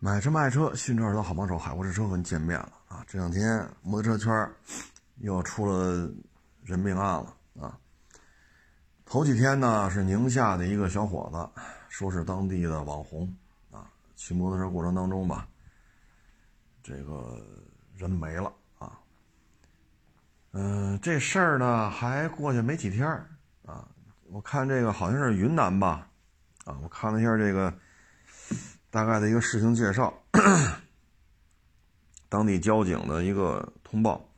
买车卖车，新车二手好帮手，海阔试车和您见面了啊！这两天摩托车圈又出了人命案了啊！头几天呢是宁夏的一个小伙子，说是当地的网红啊，骑摩托车过程当中吧，这个人没了啊。嗯，这事儿呢还过去没几天啊，我看这个好像是云南吧，啊，我看了一下这个。大概的一个事情介绍，当地交警的一个通报：，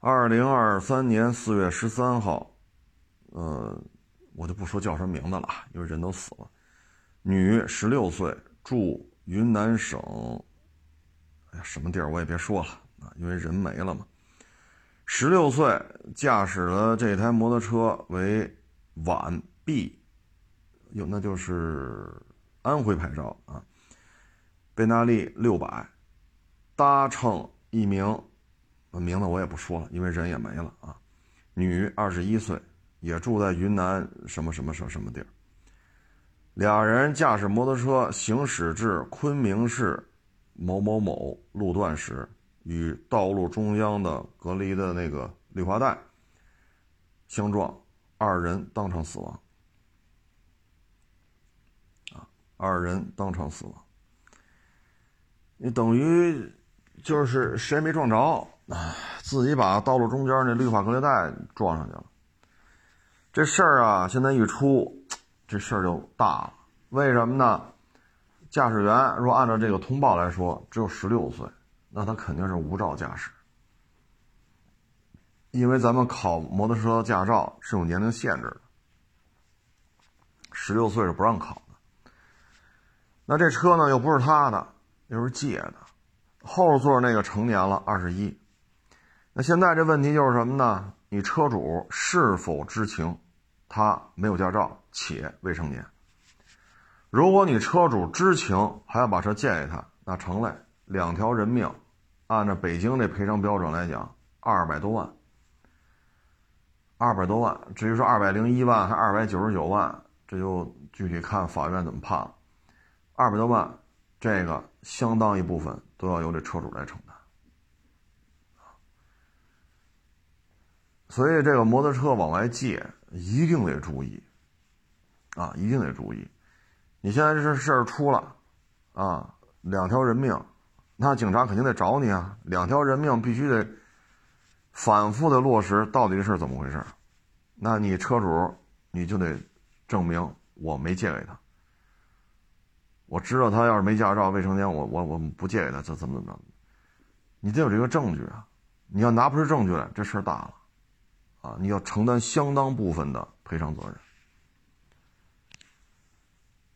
二零二三年四月十三号，呃，我就不说叫什么名字了，因为人都死了。女，十六岁，住云南省，哎呀，什么地儿我也别说了啊，因为人没了嘛。十六岁，驾驶的这台摩托车为皖 B，有那就是。安徽牌照啊，贝纳利六百，搭乘一名，名字我也不说了，因为人也没了啊。女，二十一岁，也住在云南什么什么什么什么地儿。俩人驾驶摩托车行驶至昆明市某某某路段时，与道路中央的隔离的那个绿化带相撞，二人当场死亡。二人当场死亡，你等于就是谁没撞着，自己把道路中间那绿化隔离带撞上去了。这事儿啊，现在一出，这事儿就大了。为什么呢？驾驶员若按照这个通报来说，只有十六岁，那他肯定是无照驾驶，因为咱们考摩托车驾照是有年龄限制的，十六岁是不让考的。那这车呢，又不是他的，又是借的，后座那个成年了，二十一。那现在这问题就是什么呢？你车主是否知情，他没有驾照且未成年？如果你车主知情还要把车借给他，那成嘞，两条人命，按照北京这赔偿标准来讲，二百多万，二百多万。至于说二百零一万还二百九十九万，这就具体看法院怎么判了。二百多万，这个相当一部分都要由这车主来承担，所以这个摩托车往外借一定得注意，啊，一定得注意。你现在这事儿出了，啊，两条人命，那警察肯定得找你啊。两条人命必须得反复的落实，到底这事怎么回事？那你车主你就得证明我没借给他。我知道他要是没驾照、未成年，我我我不借给他，这怎么怎么着？你得有这个证据啊！你要拿不出证据来，这事儿大了，啊！你要承担相当部分的赔偿责任。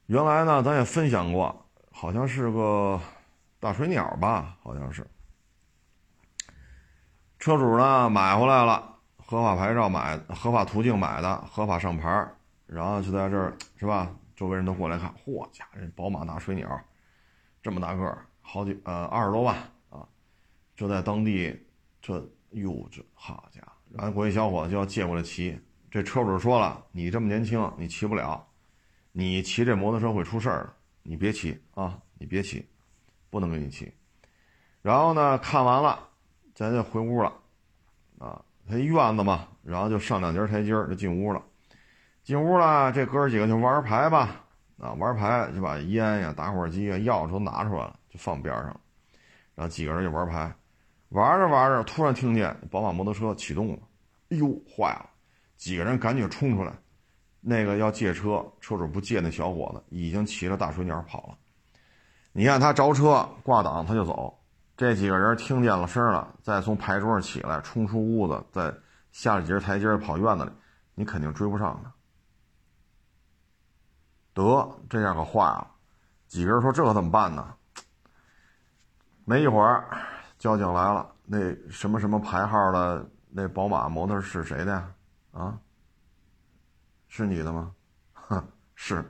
原来呢，咱也分享过，好像是个大水鸟吧，好像是。车主呢买回来了，合法牌照买，合法途径买的，合法上牌，然后就在这儿，是吧？周围人都过来看，嚯家这宝马大水鸟，这么大个儿，好几呃二十多万啊！这在当地，这哟这好家伙，然后国一小伙子就要借过来骑。这车主说了，你这么年轻，你骑不了，你骑这摩托车会出事儿，你别骑啊，你别骑，不能给你骑。然后呢，看完了，咱就回屋了，啊，他院子嘛，然后就上两节台阶就进屋了。进屋了，这哥儿几个就玩牌吧，啊，玩牌就把烟呀、打火机啊、钥匙都拿出来了，就放边上。然后几个人就玩牌，玩着玩着，突然听见宝马摩托车启动了，哎呦，坏了！几个人赶紧冲出来，那个要借车，车主不借，那小伙子已经骑着大水鸟跑了。你看他着车挂档，他就走。这几个人听见了声了，再从牌桌上起来，冲出屋子，再下了几节台阶跑院子里，你肯定追不上他。得，这下可坏了。几个人说：“这可怎么办呢？”没一会儿，交警来了。那什么什么牌号的那宝马摩托是谁的呀？啊，是你的吗？哼，是。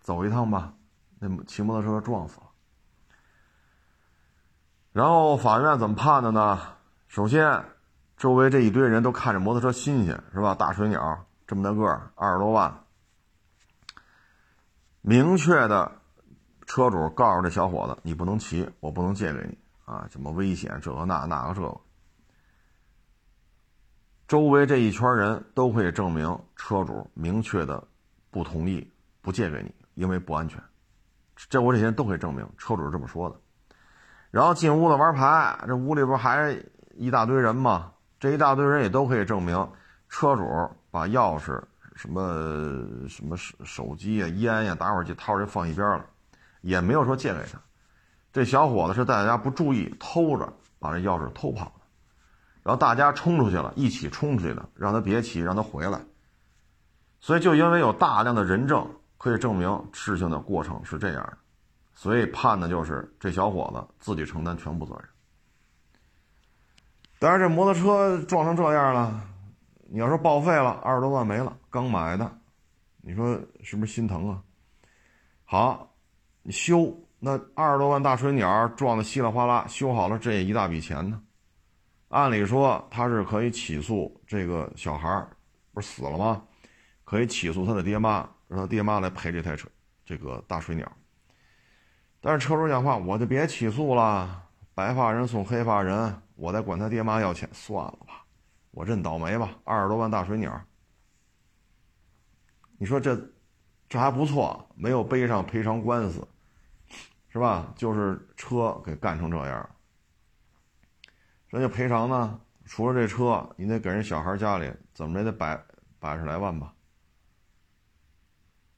走一趟吧。那骑摩托车撞死了。然后法院怎么判的呢？首先，周围这一堆人都看着摩托车新鲜，是吧？大水鸟这么大个儿，二十多万。明确的车主告诉这小伙子，你不能骑，我不能借给你啊，什么危险，这个那那个这个。周围这一圈人都可以证明车主明确的不同意不借给你，因为不安全。这我这些人都可以证明车主是这么说的。然后进屋子玩牌，这屋里边还是一大堆人嘛，这一大堆人也都可以证明车主把钥匙、什么什么手手机啊、烟呀、打火机掏出放一边了，也没有说借给他。这小伙子是大家不注意偷着把这钥匙偷跑了。然后大家冲出去了，一起冲出去的，让他别骑，让他回来。所以就因为有大量的人证可以证明事情的过程是这样的，所以判的就是这小伙子自己承担全部责任。但是这摩托车撞成这样了，你要说报废了，二十多万没了，刚买的，你说是不是心疼啊？好，你修那二十多万大水鸟撞的稀里哗啦，修好了这也一大笔钱呢。按理说他是可以起诉这个小孩不是死了吗？可以起诉他的爹妈，让他爹妈来赔这台车，这个大水鸟。但是车主讲话，我就别起诉了，白发人送黑发人，我再管他爹妈要钱，算了吧，我认倒霉吧，二十多万大水鸟。你说这这还不错，没有背上赔偿官司，是吧？就是车给干成这样。人家赔偿呢？除了这车，你得给人小孩家里怎么着得百百十来万吧？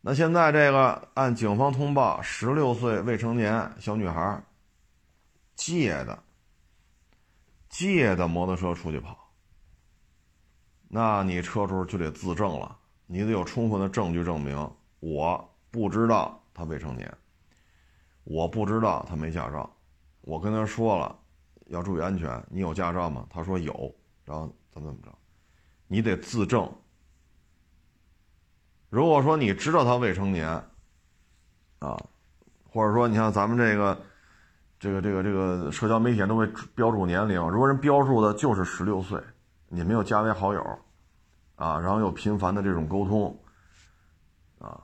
那现在这个按警方通报，十六岁未成年小女孩借的借的摩托车出去跑，那你车主就得自证了，你得有充分的证据证明我不知道他未成年，我不知道他没驾照，我跟他说了。要注意安全，你有驾照吗？他说有，然后怎么怎么着，你得自证。如果说你知道他未成年，啊，或者说你像咱们这个，这个这个这个社交媒体都会标注年龄，如果人标注的就是十六岁，你没有加为好友，啊，然后又频繁的这种沟通，啊，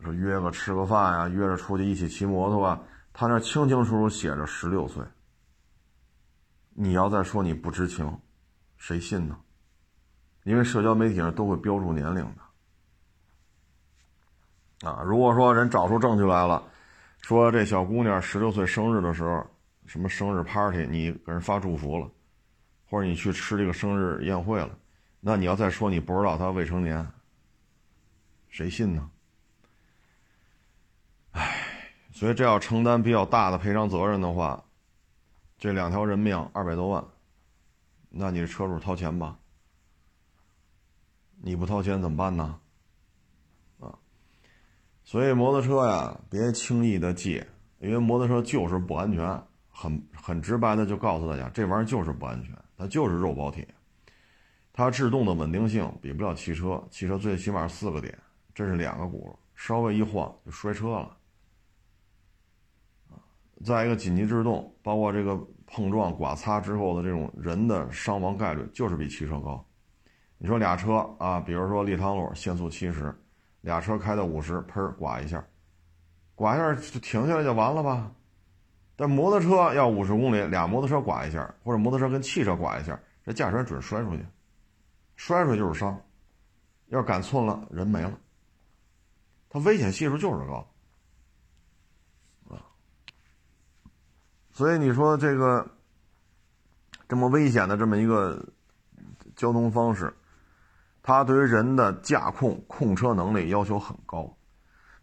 说约个吃个饭呀，约着出去一起骑摩托啊，他那清清楚楚写着十六岁。你要再说你不知情，谁信呢？因为社交媒体上都会标注年龄的。啊，如果说人找出证据来了，说这小姑娘十六岁生日的时候，什么生日 party，你给人发祝福了，或者你去吃这个生日宴会了，那你要再说你不知道他未成年，谁信呢？唉，所以这要承担比较大的赔偿责任的话。这两条人命二百多万，那你车主掏钱吧？你不掏钱怎么办呢？啊，所以摩托车呀，别轻易的借，因为摩托车就是不安全，很很直白的就告诉大家，这玩意儿就是不安全，它就是肉包铁，它制动的稳定性比不了汽车，汽车最起码四个点，这是两个轱辘，稍微一晃就摔车了。再一个紧急制动，包括这个碰撞、刮擦之后的这种人的伤亡概率，就是比汽车高。你说俩车啊，比如说立汤路限速七十，俩车开到五十，砰刮一下，刮一下就停下来就完了吧？但摩托车要五十公里，俩摩托车刮一下，或者摩托车跟汽车刮一下，这驾驶员准摔出去，摔出去就是伤，要是赶寸了，人没了。它危险系数就是高。所以你说这个这么危险的这么一个交通方式，它对于人的驾控控车能力要求很高，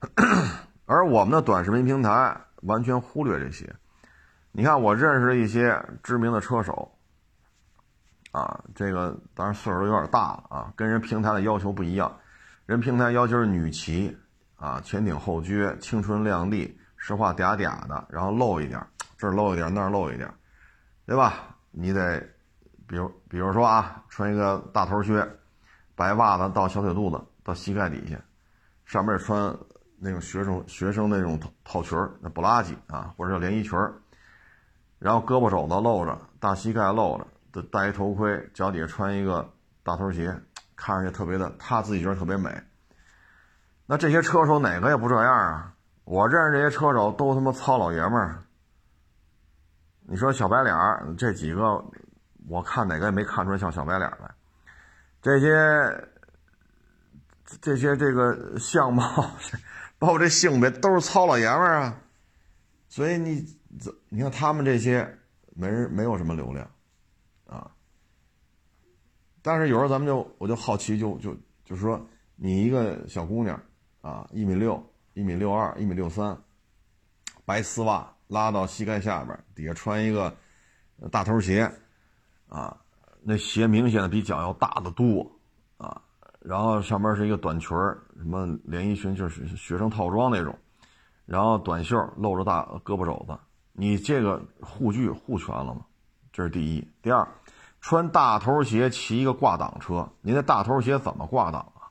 而我们的短视频平台完全忽略这些。你看，我认识一些知名的车手，啊，这个当然岁数都有点大了啊，跟人平台的要求不一样，人平台要求是女骑啊，前顶后撅，青春靓丽，实话嗲嗲的，然后露一点。这儿露一点，那儿露一点，对吧？你得，比如，比如说啊，穿一个大头靴，白袜子到小腿肚子，到膝盖底下，上面穿那种学生学生那种套裙儿，那不拉几啊，或者叫连衣裙儿，然后胳膊肘子露着，大膝盖露着，戴一头盔，脚底下穿一个大头鞋，看上去特别的，他自己觉得特别美。那这些车手哪个也不这样啊？我认识这些车手都他妈糙老爷们儿。你说小白脸儿这几个，我看哪个也没看出来像小白脸来。这些这些这个相貌，包括这性别，都是糙老爷们儿啊。所以你这你看他们这些没人没有什么流量啊。但是有时候咱们就我就好奇，就就就说，你一个小姑娘啊，一米六、一米六二、一米六三，白丝袜拉到膝盖下边，底下穿一个大头鞋，啊，那鞋明显的比脚要大得多啊。然后上面是一个短裙什么连衣裙，就是学生套装那种，然后短袖露着大胳膊肘子，你这个护具护全了吗？这是第一。第二。穿大头鞋骑一个挂档车，您的大头鞋怎么挂档啊？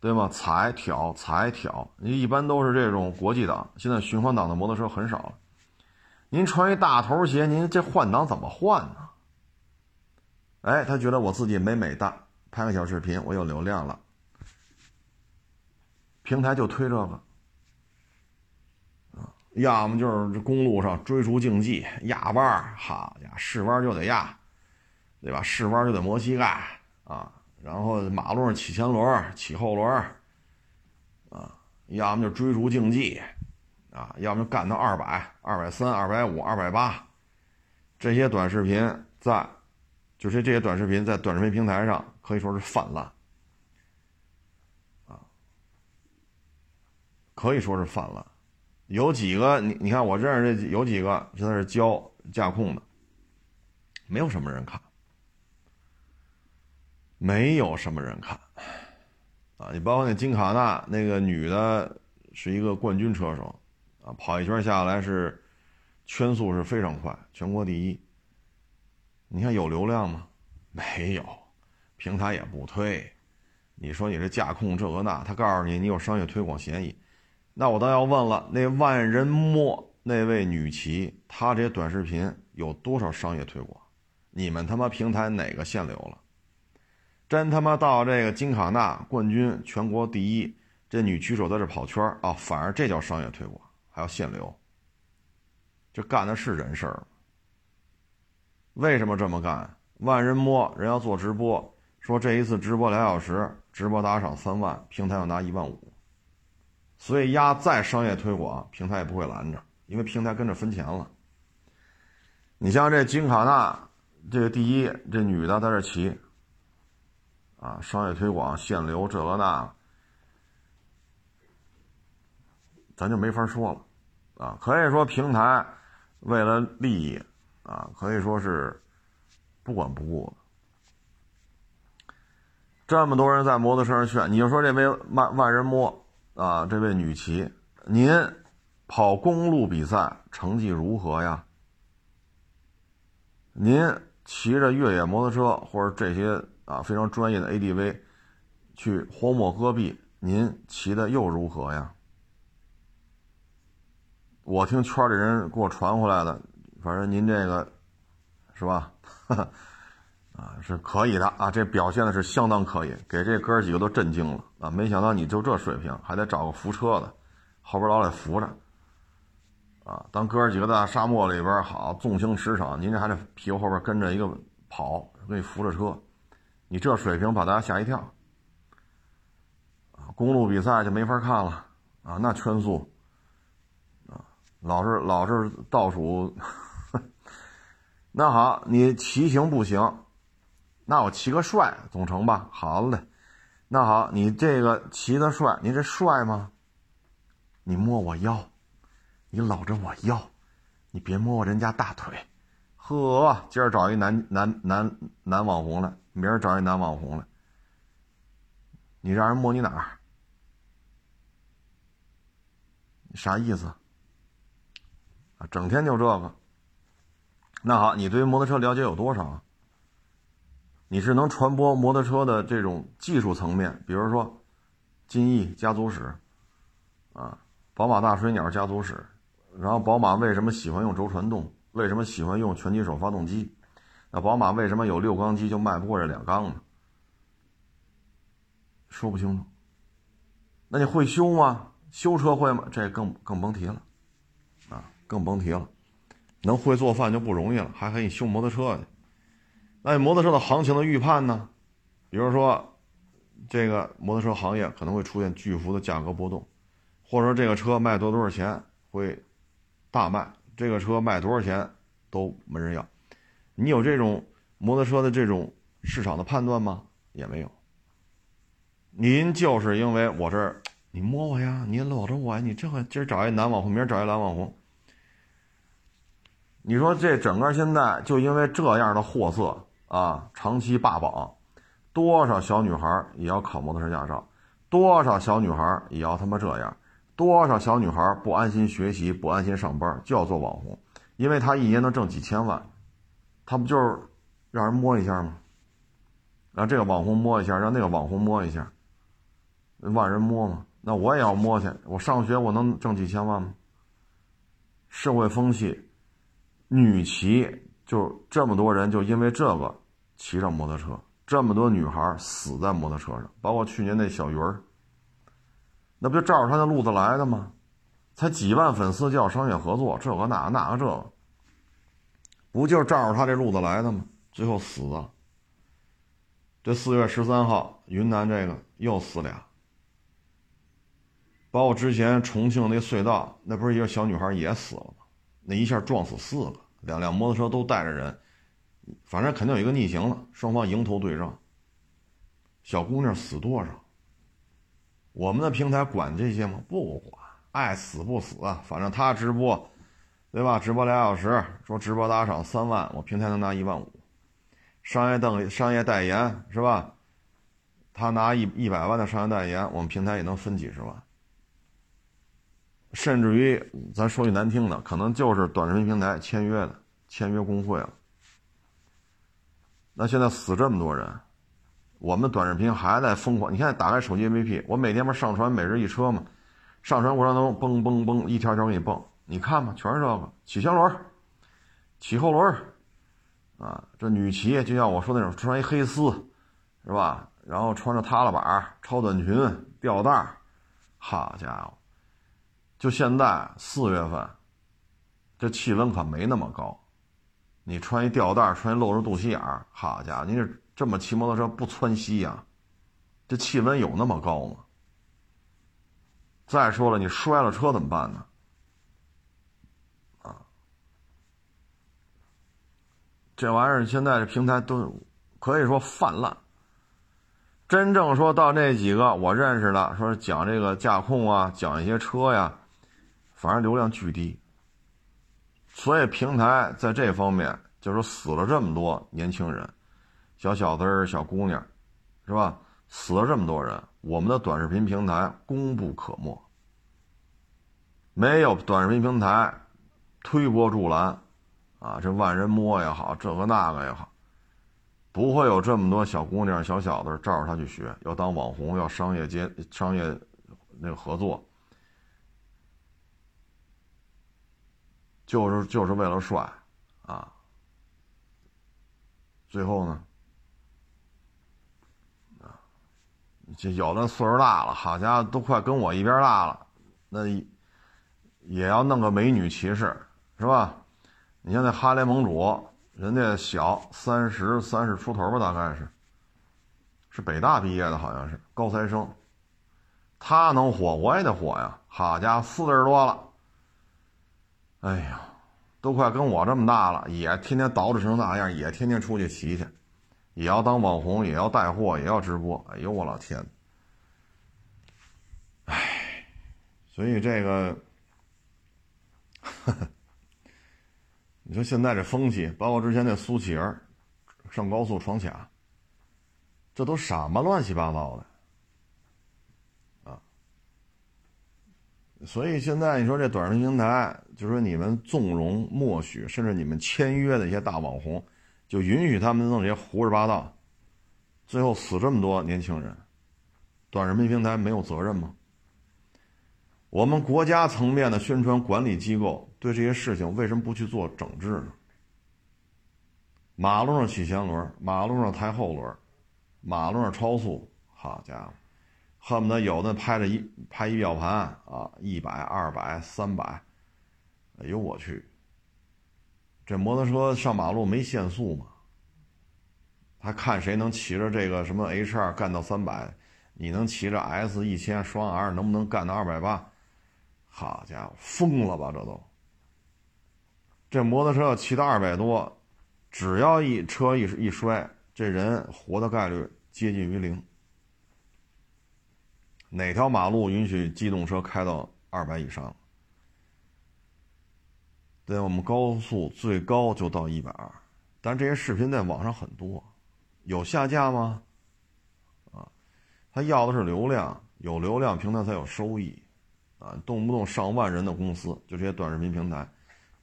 对吗？踩挑踩挑，你一般都是这种国际档，现在循环档的摩托车很少了。您穿一大头鞋，您这换挡怎么换呢？哎，他觉得我自己美美的，拍个小视频，我有流量了，平台就推这个。要么就是公路上追逐竞技压弯好家伙，试弯就得压，对吧？试弯就得磨膝盖啊。然后马路上起前轮、起后轮啊。要么就追逐竞技啊，要么就干到二百、二百三、二百五、二百八。这些短视频在，就是这些短视频在短视频平台上可以说是泛滥啊，可以说是泛滥。有几个你你看我认识这有几个就在是教驾控的，没有什么人看，没有什么人看，啊，你包括那金卡纳那个女的，是一个冠军车手，啊，跑一圈下来是圈速是非常快，全国第一。你看有流量吗？没有，平台也不推。你说你这驾控这个那，他告诉你你有商业推广嫌疑。那我倒要问了，那万人摸那位女骑，她这短视频有多少商业推广？你们他妈平台哪个限流了？真他妈到这个金卡纳冠军全国第一，这女骑手在这跑圈啊，反而这叫商业推广，还要限流？这干的是人事儿为什么这么干？万人摸人要做直播，说这一次直播俩小时，直播打赏三万，平台要拿一万五。所以压再商业推广，平台也不会拦着，因为平台跟着分钱了。你像这金卡纳，这个第一，这女的在这骑，啊，商业推广限流这个那，咱就没法说了，啊，可以说平台为了利益，啊，可以说是不管不顾的。这么多人在摩托车上炫，你就说这位万万人摸。啊，这位女骑，您跑公路比赛成绩如何呀？您骑着越野摩托车或者这些啊非常专业的 ADV 去荒漠戈壁，您骑的又如何呀？我听圈里人给我传回来的，反正您这个是吧？啊，是可以的。啊，这表现的是相当可以，给这哥几个都震惊了。啊！没想到你就这水平，还得找个扶车的，后边老得扶着，啊，当哥几个在沙漠里边好纵情驰骋，您这还得屁股后边跟着一个跑，给你扶着车，你这水平把大家吓一跳，啊，公路比赛就没法看了。啊，那圈速，啊，老是老是倒数，那好，你骑行不行。那我骑个帅总成吧？好嘞，那好，你这个骑的帅，你这帅吗？你摸我腰，你搂着我腰，你别摸我人家大腿。呵，今儿找一男男男男网红了，明儿找一男网红了。你让人摸你哪儿？你啥意思？啊，整天就这个。那好，你对摩托车了解有多少？你是能传播摩托车的这种技术层面，比如说金翼家族史，啊，宝马大水鸟家族史，然后宝马为什么喜欢用轴传动？为什么喜欢用拳击手发动机？那宝马为什么有六缸机就卖不过这两缸呢？说不清楚。那你会修吗？修车会吗？这更更甭提了，啊，更甭提了。能会做饭就不容易了，还可以修摩托车去。那摩托车的行情的预判呢？比如说，这个摩托车行业可能会出现巨幅的价格波动，或者说这个车卖多多少钱会大卖，这个车卖多少钱都没人要。你有这种摩托车的这种市场的判断吗？也没有。您就是因为我这儿。你摸我呀，你搂着我呀，你这回今儿找一男网红，明儿找一男网红。你说这整个现在就因为这样的货色啊，长期霸榜，多少小女孩也要考摩托车驾照，多少小女孩也要他妈这样，多少小女孩不安心学习，不安心上班，就要做网红，因为他一年能挣几千万，他不就是让人摸一下吗？让这个网红摸一下，让那个网红摸一下，万人摸吗？那我也要摸去，我上学我能挣几千万吗？社会风气，女骑就这么多人就因为这个骑上摩托车，这么多女孩死在摩托车上，包括去年那小鱼儿，那不就照着他的路子来的吗？才几万粉丝就要商业合作，这个那个那个这个，不就是照着他这路子来的吗？最后死了。这四月十三号，云南这个又死俩。包括之前重庆那隧道，那不是一个小女孩也死了吗？那一下撞死四个，两辆摩托车都带着人，反正肯定有一个逆行了，双方迎头对撞。小姑娘死多少？我们的平台管这些吗？不管，爱死不死，反正他直播，对吧？直播俩小时，说直播打赏三万，我平台能拿一万五。商业登商业代言是吧？他拿一一百万的商业代言，我们平台也能分几十万。甚至于，咱说句难听的，可能就是短视频平台签约的，签约工会了。那现在死这么多人，我们短视频还在疯狂。你看，打开手机 APP，我每天不是上传每日一车吗？上传过程当中，嘣嘣嘣，一条条给你蹦，你看吧，全是这个起前轮、起后轮，啊，这女骑就像我说那种，穿一黑丝，是吧？然后穿着踏拉板、超短裙、吊带，好家伙！就现在四月份，这气温可没那么高。你穿一吊带，穿一露着肚脐眼儿，好家伙，你这这么骑摩托车不窜稀呀？这气温有那么高吗？再说了，你摔了车怎么办呢？啊，这玩意儿现在这平台都可以说泛滥。真正说到那几个我认识的，说讲这个驾控啊，讲一些车呀。反正流量巨低，所以平台在这方面就是死了这么多年轻人，小小子儿、小姑娘，是吧？死了这么多人，我们的短视频平台功不可没。没有短视频平台推波助澜，啊，这万人摸也好，这个那个也好，不会有这么多小姑娘、小小子照着他去学，要当网红，要商业接商业那个合作。就是就是为了帅，啊，最后呢，啊，这有的岁数大了，好家伙，都快跟我一边大了，那也要弄个美女骑士，是吧？你像那哈雷盟主，人家小三十三十出头吧，大概是，是北大毕业的，好像是高材生，他能火，我也得火呀！好家伙，四十多了。哎呀，都快跟我这么大了，也天天捯饬成那样，也天天出去骑去，也要当网红，也要带货，也要直播。哎呦，我老天！哎，所以这个，你说现在这风气，包括之前那苏乞儿上高速闯卡，这都什么乱七八糟的？所以现在你说这短视频平台，就说你们纵容、默许，甚至你们签约的一些大网红，就允许他们弄这些胡说八道，最后死这么多年轻人，短视频平台没有责任吗？我们国家层面的宣传管理机构对这些事情为什么不去做整治呢？马路上骑前轮，马路上抬后轮，马路上超速，好家伙！恨不得有的拍着一拍仪表盘啊，一百、二百、三百，哎呦我去！这摩托车上马路没限速吗？他看谁能骑着这个什么 H 二干到三百，你能骑着 S 一千双 R 能不能干到二百八？好家伙，疯了吧这都！这摩托车要骑到二百多，只要一车一一摔，这人活的概率接近于零。哪条马路允许机动车开到二百以上？对，我们高速最高就到一百二，但这些视频在网上很多，有下架吗？啊，他要的是流量，有流量平台才有收益，啊，动不动上万人的公司，就这些短视频平台，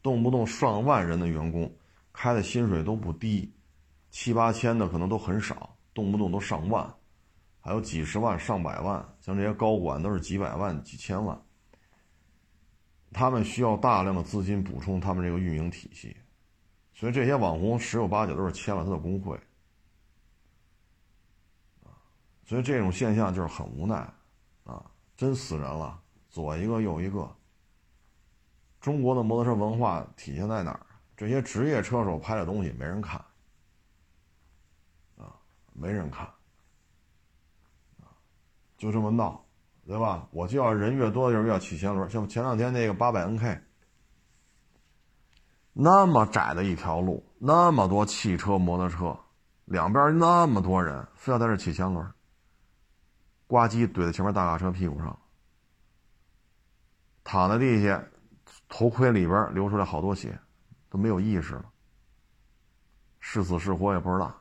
动不动上万人的员工，开的薪水都不低，七八千的可能都很少，动不动都上万。还有几十万、上百万，像这些高管都是几百万、几千万，他们需要大量的资金补充他们这个运营体系，所以这些网红十有八九都是签了他的工会，所以这种现象就是很无奈，啊，真死人了，左一个右一个。中国的摩托车文化体现在哪儿？这些职业车手拍的东西没人看，啊，没人看。就这么闹，对吧？我就要人越多的地儿越要起前轮，像前两天那个八百 NK，那么窄的一条路，那么多汽车、摩托车，两边那么多人，非要在这起前轮，呱唧怼在前面大卡车屁股上，躺在地下，头盔里边流出来好多血，都没有意识了，是死是活也不知道。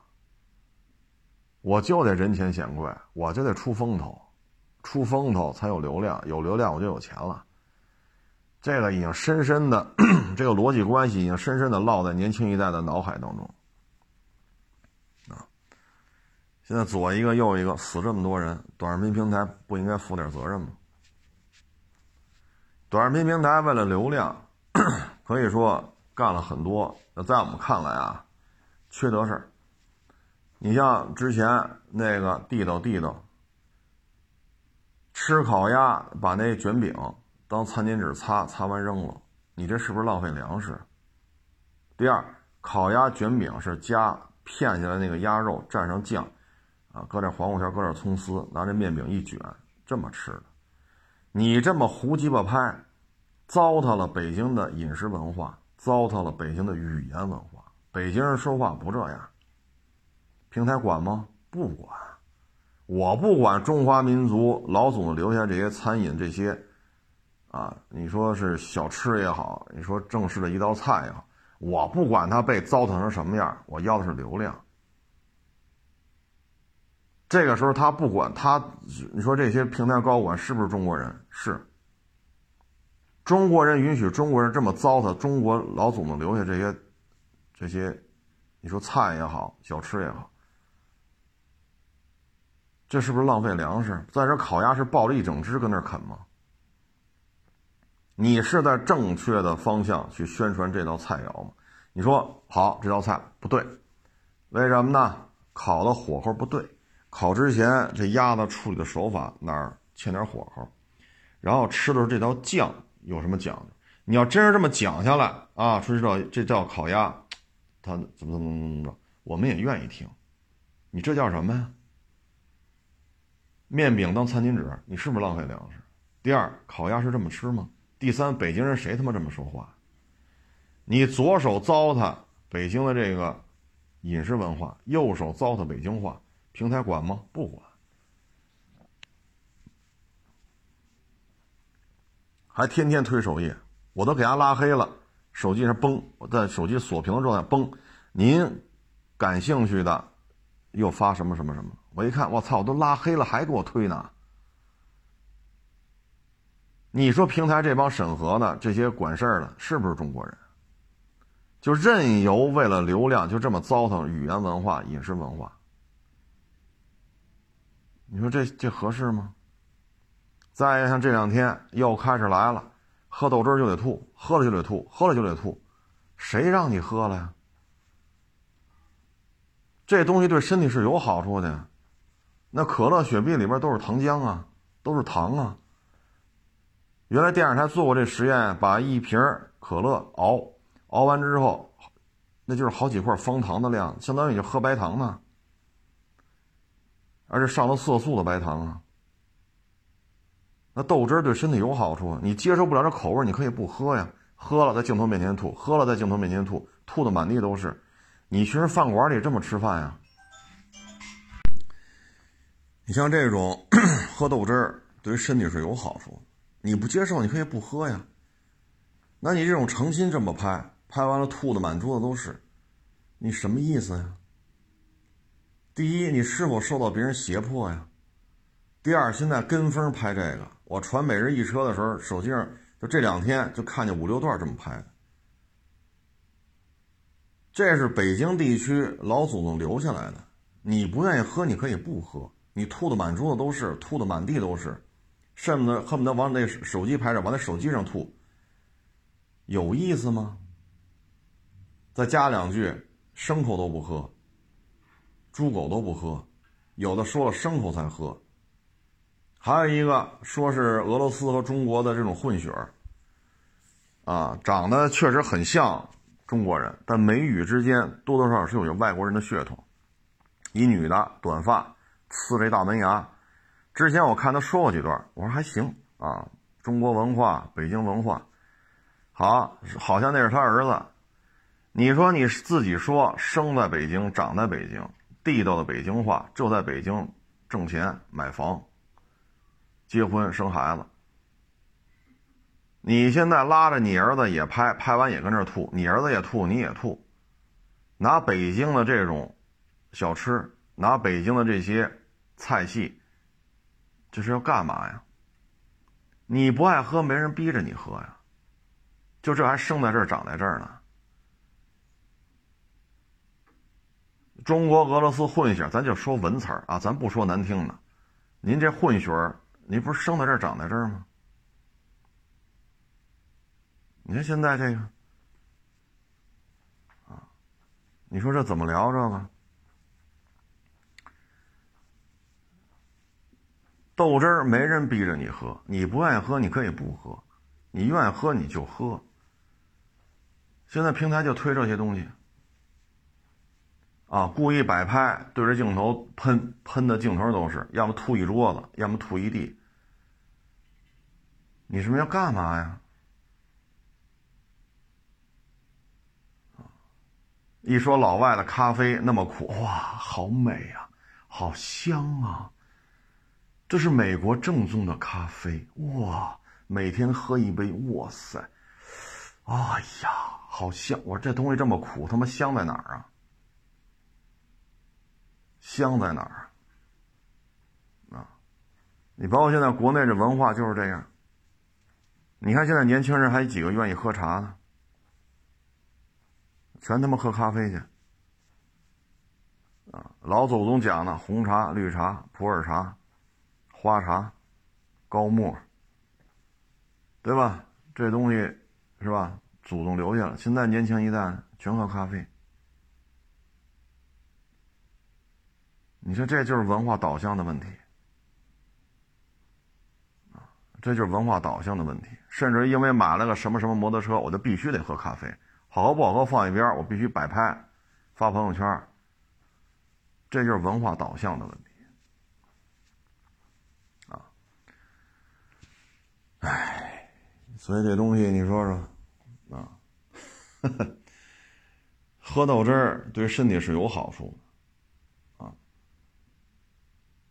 我就得人前显贵，我就得出风头。出风头才有流量，有流量我就有钱了。这个已经深深的，这个逻辑关系已经深深的烙在年轻一代的脑海当中。啊，现在左一个右一个死这么多人，短视频平台不应该负点责任吗？短视频平台为了流量，可以说干了很多，在我们看来啊，缺德事儿。你像之前那个地道地道。吃烤鸭，把那卷饼当餐巾纸擦，擦完扔了，你这是不是浪费粮食？第二，烤鸭卷饼是加片下来那个鸭肉，蘸上酱，啊，搁点黄瓜条，搁点葱丝，拿这面饼一卷，这么吃的。你这么胡鸡巴拍，糟蹋了北京的饮食文化，糟蹋了北京的语言文化。北京人说话不这样，平台管吗？不管。我不管中华民族老祖留下这些餐饮这些，啊，你说是小吃也好，你说正式的一道菜也好，我不管它被糟蹋成什么样，我要的是流量。这个时候他不管他，你说这些平台高管是不是中国人？是。中国人允许中国人这么糟蹋中国老祖宗留下这些，这些，你说菜也好，小吃也好。这是不是浪费粮食？在这烤鸭是抱着一整只跟那啃吗？你是在正确的方向去宣传这道菜肴吗？你说好，这道菜不对，为什么呢？烤的火候不对，烤之前这鸭子处理的手法哪儿欠点火候，然后吃的时候这道酱有什么讲究？你要真是这么讲下来啊，说这道这叫烤鸭，它怎么怎么怎么怎么着，我们也愿意听。你这叫什么呀？面饼当餐巾纸，你是不是浪费粮食？第二，烤鸭是这么吃吗？第三，北京人谁他妈这么说话？你左手糟蹋北京的这个饮食文化，右手糟蹋北京话，平台管吗？不管，还天天推首页，我都给他拉黑了，手机上崩，我在手机锁屏的状态崩，您感兴趣的又发什么什么什么？我一看，我操，都拉黑了，还给我推呢。你说平台这帮审核的、这些管事儿的，是不是中国人？就任由为了流量就这么糟蹋语言文化、饮食文化？你说这这合适吗？再像这两天又开始来了，喝豆汁就得吐，喝了就得吐，喝了就得吐，谁让你喝了呀？这东西对身体是有好处的。那可乐、雪碧里边都是糖浆啊，都是糖啊。原来电视台做过这实验，把一瓶可乐熬熬完之后，那就是好几块方糖的量，相当于就喝白糖呢，而且上了色素的白糖啊。那豆汁对身体有好处，你接受不了这口味，你可以不喝呀。喝了在镜头面前吐，喝了在镜头面前吐，吐的满地都是。你去人饭馆里这么吃饭呀？你像这种 喝豆汁儿对身体是有好处，你不接受你可以不喝呀。那你这种诚心这么拍，拍完了吐的满桌子都是，你什么意思呀？第一，你是否受到别人胁迫呀？第二，现在跟风拍这个，我传每日一车的时候，手机上。就这两天就看见五六段这么拍的，这是北京地区老祖宗留下来的。你不愿意喝，你可以不喝。你吐的满桌子都是，吐的满地都是，恨不得恨不得往那手机拍照，往那手机上吐，有意思吗？再加两句，牲口都不喝，猪狗都不喝，有的说了牲口才喝。还有一个说是俄罗斯和中国的这种混血儿，啊，长得确实很像中国人，但眉宇之间多多少少是有些外国人的血统。一女的，短发，呲着大门牙。之前我看他说过几段，我说还行啊，中国文化，北京文化，好，好像那是他儿子。你说你自己说生在北京，长在北京，地道的北京话，就在北京挣钱买房。结婚生孩子，你现在拉着你儿子也拍，拍完也跟这吐，你儿子也吐，你也吐，拿北京的这种小吃，拿北京的这些菜系，这是要干嘛呀？你不爱喝，没人逼着你喝呀，就这还生在这儿，长在这儿呢。中国俄罗斯混血，咱就说文词儿啊，咱不说难听的，您这混血儿。你不是生在这儿长在这儿吗？你看现在这个，啊，你说这怎么聊这个？豆汁儿没人逼着你喝，你不愿意喝你可以不喝，你愿意喝你就喝。现在平台就推这些东西，啊，故意摆拍，对着镜头喷，喷的镜头都是，要么吐一桌子，要么吐一地。你是不是要干嘛呀？一说老外的咖啡那么苦，哇，好美呀，好香啊！这是美国正宗的咖啡，哇，每天喝一杯，哇塞，哎呀，好香！我说这东西这么苦，他妈香在哪儿啊？香在哪儿啊？你包括现在国内这文化就是这样。你看，现在年轻人还有几个愿意喝茶呢？全他妈喝咖啡去啊！老祖宗讲的红茶、绿茶、普洱茶、花茶、高沫，对吧？这东西是吧？祖宗留下了。现在年轻一代全喝咖啡，你说这就是文化导向的问题。这就是文化导向的问题，甚至因为买了个什么什么摩托车，我就必须得喝咖啡，好喝不好喝放一边，我必须摆拍，发朋友圈。这就是文化导向的问题，唉，所以这东西你说说，啊，喝豆汁儿对身体是有好处的，啊，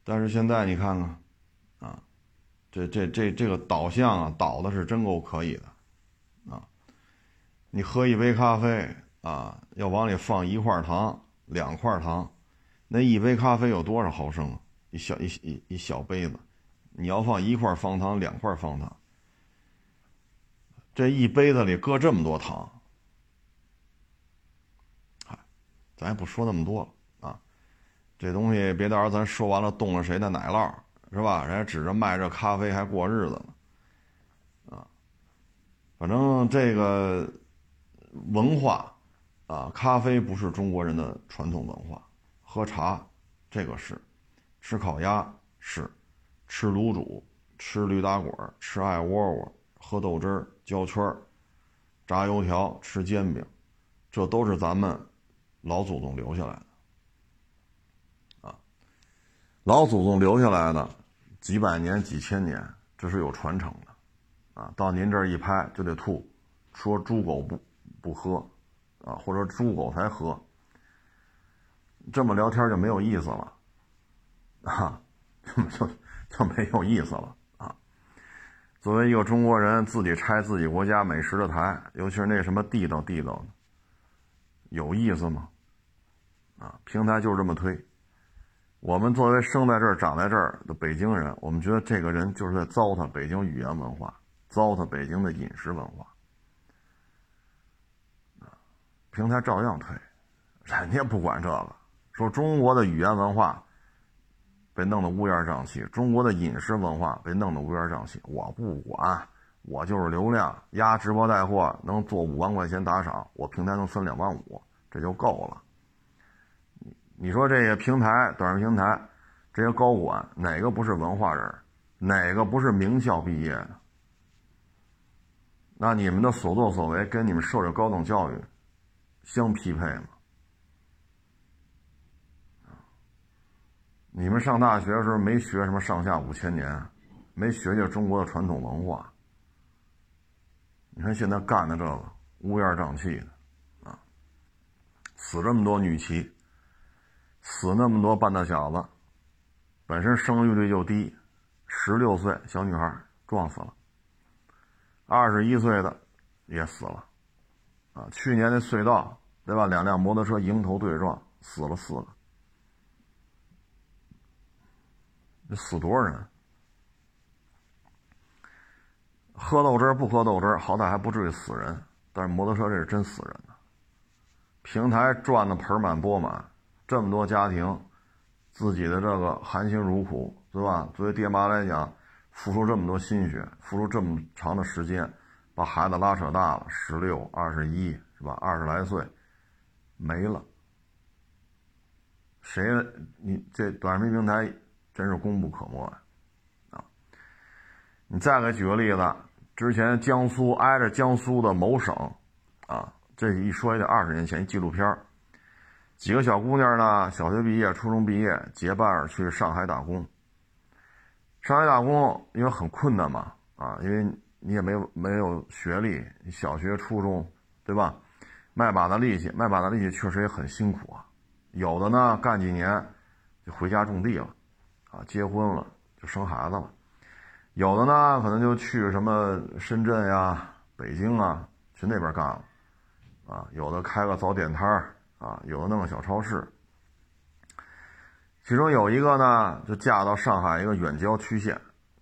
但是现在你看看。啊这这这这个导向啊，导的是真够可以的，啊，你喝一杯咖啡啊，要往里放一块糖、两块糖，那一杯咖啡有多少毫升啊？一小一一一小杯子，你要放一块方糖、两块方糖，这一杯子里搁这么多糖，嗨，咱也不说那么多了啊，这东西别到时候咱说完了动了谁的奶酪。是吧？人家指着卖这咖啡还过日子呢，啊，反正这个文化啊，咖啡不是中国人的传统文化，喝茶这个是，吃烤鸭是，吃卤煮吃驴打滚，吃艾窝窝，喝豆汁儿，焦圈儿，炸油条，吃煎饼，这都是咱们老祖宗留下来的。啊，老祖宗留下来的几百年、几千年，这是有传承的。啊，到您这儿一拍就得吐，说猪狗不不喝，啊，或者猪狗才喝。这么聊天就没有意思了，啊，就就就没有意思了！作为一个中国人，自己拆自己国家美食的台，尤其是那什么地道地道的，有意思吗？啊，平台就是这么推。我们作为生在这儿、长在这儿的北京人，我们觉得这个人就是在糟蹋北京语言文化，糟蹋北京的饮食文化。平台照样推，人家不管这个。说中国的语言文化被弄得乌烟瘴气，中国的饮食文化被弄得乌烟瘴气，我不管，我就是流量，压直播带货能做五万块钱打赏，我平台能分两万五，这就够了。你说这些平台、短视频平台这些高管哪个不是文化人？哪个不是名校毕业的？那你们的所作所为跟你们受的高等教育相匹配吗？你们上大学的时候没学什么上下五千年，没学学中国的传统文化。你看现在干的这个乌烟瘴气的，啊，死这么多女骑，死那么多半大小子，本身生育率就低，十六岁小女孩撞死了，二十一岁的也死了，啊，去年那隧道对吧？两辆摩托车迎头对撞，死了四个。死多少人？喝豆汁不喝豆汁好歹还不至于死人。但是摩托车这是真死人。平台赚的盆满钵满，这么多家庭，自己的这个含辛茹苦，对吧？作为爹妈来讲，付出这么多心血，付出这么长的时间，把孩子拉扯大了，十六、二十一，是吧？二十来岁，没了。谁？你这短视频平台？真是功不可没啊！啊，你再给举个例子，之前江苏挨着江苏的某省，啊，这一说也得二十年前一，纪录片几个小姑娘呢，小学毕业、初中毕业，结伴去上海打工。上海打工因为很困难嘛，啊，因为你也没有没有学历，小学、初中，对吧？卖把子力气，卖把子力气确实也很辛苦啊。有的呢，干几年就回家种地了。啊，结婚了就生孩子了，有的呢可能就去什么深圳呀、北京啊，去那边干了，啊，有的开个早点摊啊，有的弄个小超市。其中有一个呢，就嫁到上海一个远郊区县，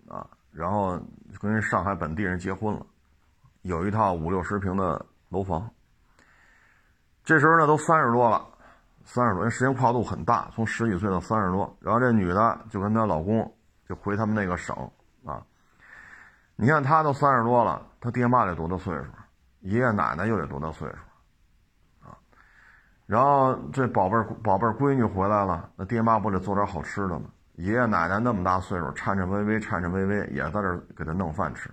啊，然后跟上海本地人结婚了，有一套五六十平的楼房。这时候呢，都三十多了。三十多，因为时间跨度很大，从十几岁到三十多。然后这女的就跟她老公就回他们那个省啊。你看她都三十多了，她爹妈得多大岁数？爷爷奶奶又得多大岁数？啊。然后这宝贝儿宝贝儿闺女回来了，那爹妈不得做点好吃的吗？爷爷奶奶那么大岁数，颤颤巍巍颤颤巍巍也在这给他弄饭吃。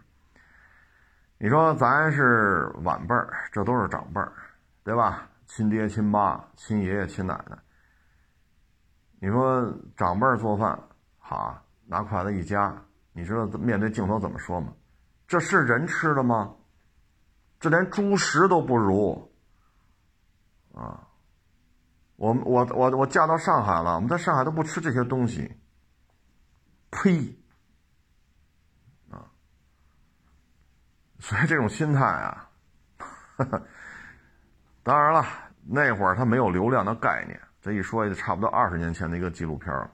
你说咱是晚辈儿，这都是长辈儿，对吧？亲爹亲妈亲爷爷亲奶奶，你说长辈做饭好，拿筷子一夹，你知道面对镜头怎么说吗？这是人吃的吗？这连猪食都不如啊！我我我我嫁到上海了，我们在上海都不吃这些东西。呸！啊，所以这种心态啊。当然了，那会儿他没有流量的概念，这一说也差不多二十年前的一个纪录片了。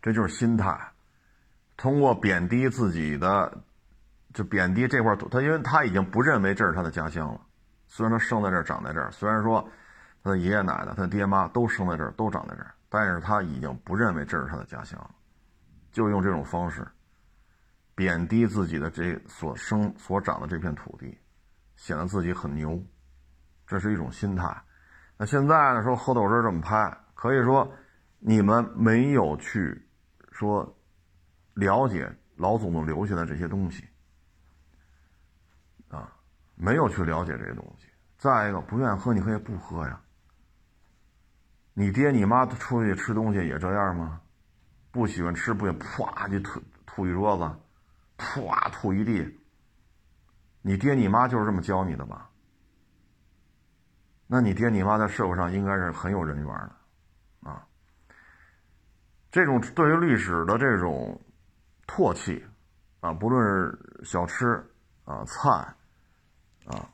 这就是心态，通过贬低自己的，就贬低这块土，他因为他已经不认为这是他的家乡了。虽然他生在这儿，长在这儿，虽然说他的爷爷奶奶、他的爹妈都生在这儿，都长在这儿，但是他已经不认为这是他的家乡了，就用这种方式贬低自己的这所生所长的这片土地。显得自己很牛，这是一种心态。那现在呢？说喝豆汁这么拍，可以说你们没有去说了解老祖宗留下的这些东西，啊，没有去了解这些东西。再一个，不愿意喝，你可以不喝呀。你爹你妈出去吃东西也这样吗？不喜欢吃，不也啪就吐吐一桌子，啪吐一地。你爹你妈就是这么教你的吧？那你爹你妈在社会上应该是很有人缘的，啊。这种对于历史的这种唾弃，啊，不论是小吃啊、菜啊，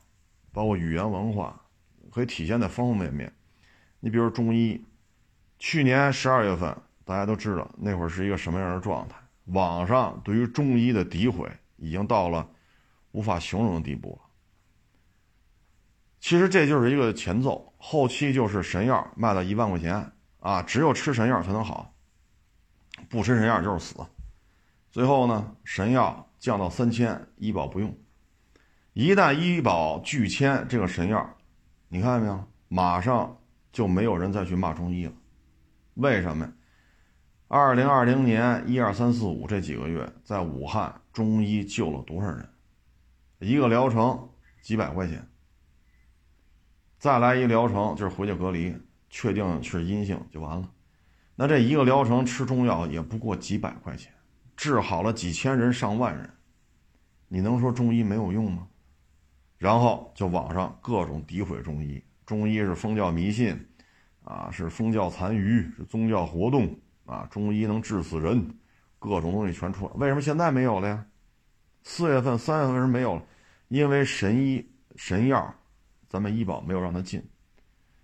包括语言文化，可以体现在方方面面。你比如中医，去年十二月份，大家都知道那会儿是一个什么样的状态？网上对于中医的诋毁已经到了无法形容的地步了。其实这就是一个前奏，后期就是神药卖到一万块钱啊，只有吃神药才能好。不吃神药就是死，最后呢，神药降到三千，医保不用。一旦医保拒签这个神药，你看见没有？马上就没有人再去骂中医了。为什么？二零二零年一二三四五这几个月，在武汉中医救了多少人？一个疗程几百块钱，再来一疗程就是回去隔离，确定是阴性就完了。那这一个疗程吃中药也不过几百块钱，治好了几千人上万人，你能说中医没有用吗？然后就网上各种诋毁中医，中医是封教迷信，啊，是封教残余，是宗教活动，啊，中医能治死人，各种东西全出来。为什么现在没有了呀？四月份、三月份是没有了？因为神医神药，咱们医保没有让他进。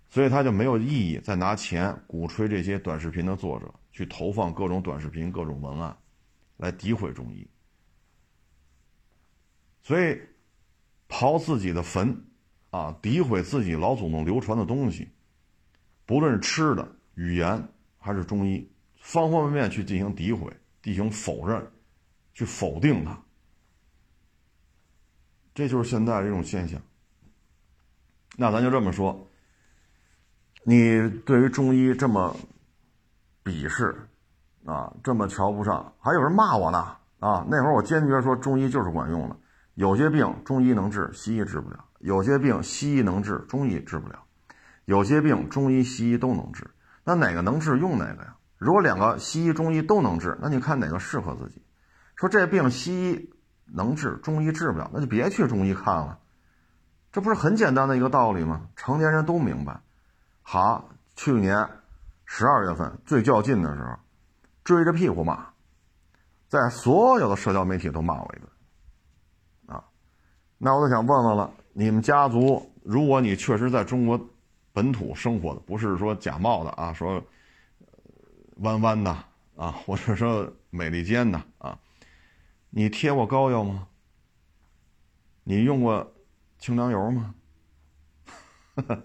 所以他就没有意义再拿钱鼓吹这些短视频的作者去投放各种短视频、各种文案，来诋毁中医。所以，刨自己的坟，啊，诋毁自己老祖宗流传的东西，不论是吃的、语言还是中医，方方面面去进行诋毁、进行否认、去否定它，这就是现在这种现象。那咱就这么说。你对于中医这么鄙视啊，这么瞧不上，还有人骂我呢啊！那会儿我坚决说中医就是管用的，有些病中医能治，西医治不了；有些病西医能治，中医治不了；有些病中医西医都能治，那哪个能治用哪个呀？如果两个西医中医都能治，那你看哪个适合自己？说这病西医能治，中医治不了，那就别去中医看了，这不是很简单的一个道理吗？成年人都明白。好，去年十二月份最较劲的时候，追着屁股骂，在所有的社交媒体都骂我一顿，啊，那我就想问问了，你们家族，如果你确实在中国本土生活的，不是说假冒的啊，说弯弯的啊，或者说美利坚的啊，你贴过膏药吗？你用过清凉油吗？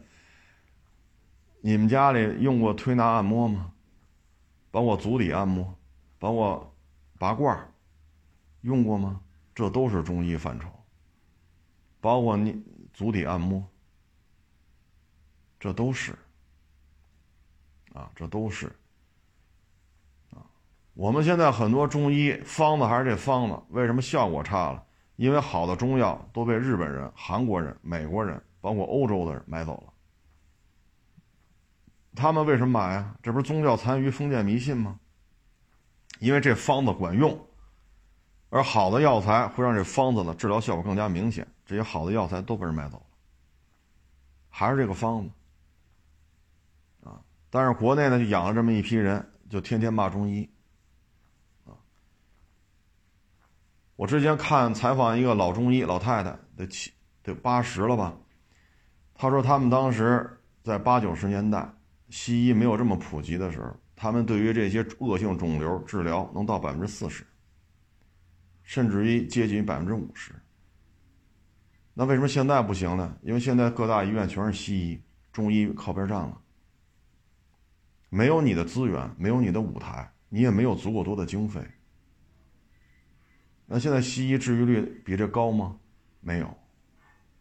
你们家里用过推拿按摩吗？包括足底按摩，包括拔罐用过吗？这都是中医范畴。包括你足底按摩，这都是。啊，这都是。啊，我们现在很多中医方子还是这方子，为什么效果差了？因为好的中药都被日本人、韩国人、美国人，包括欧洲的人买走了。他们为什么买啊？这不是宗教残余、封建迷信吗？因为这方子管用，而好的药材会让这方子的治疗效果更加明显。这些好的药材都被人买走了，还是这个方子啊？但是国内呢，就养了这么一批人，就天天骂中医啊。我之前看采访一个老中医老太太，得七得八十了吧？她说他们当时在八九十年代。西医没有这么普及的时候，他们对于这些恶性肿瘤治疗能到百分之四十，甚至于接近百分之五十。那为什么现在不行呢？因为现在各大医院全是西医，中医靠边站了，没有你的资源，没有你的舞台，你也没有足够多的经费。那现在西医治愈率比这高吗？没有，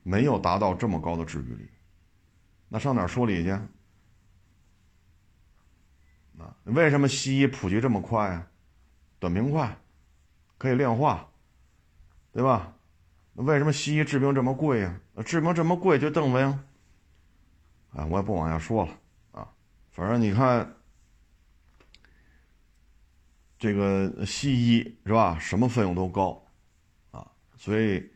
没有达到这么高的治愈率。那上哪说理去？啊为什么西医普及这么快啊？短平快，可以量化，对吧？那为什么西医治病这么贵呀？治病这么贵就等为，啊，我也不往下说了啊。反正你看，这个西医是吧？什么费用都高，啊，所以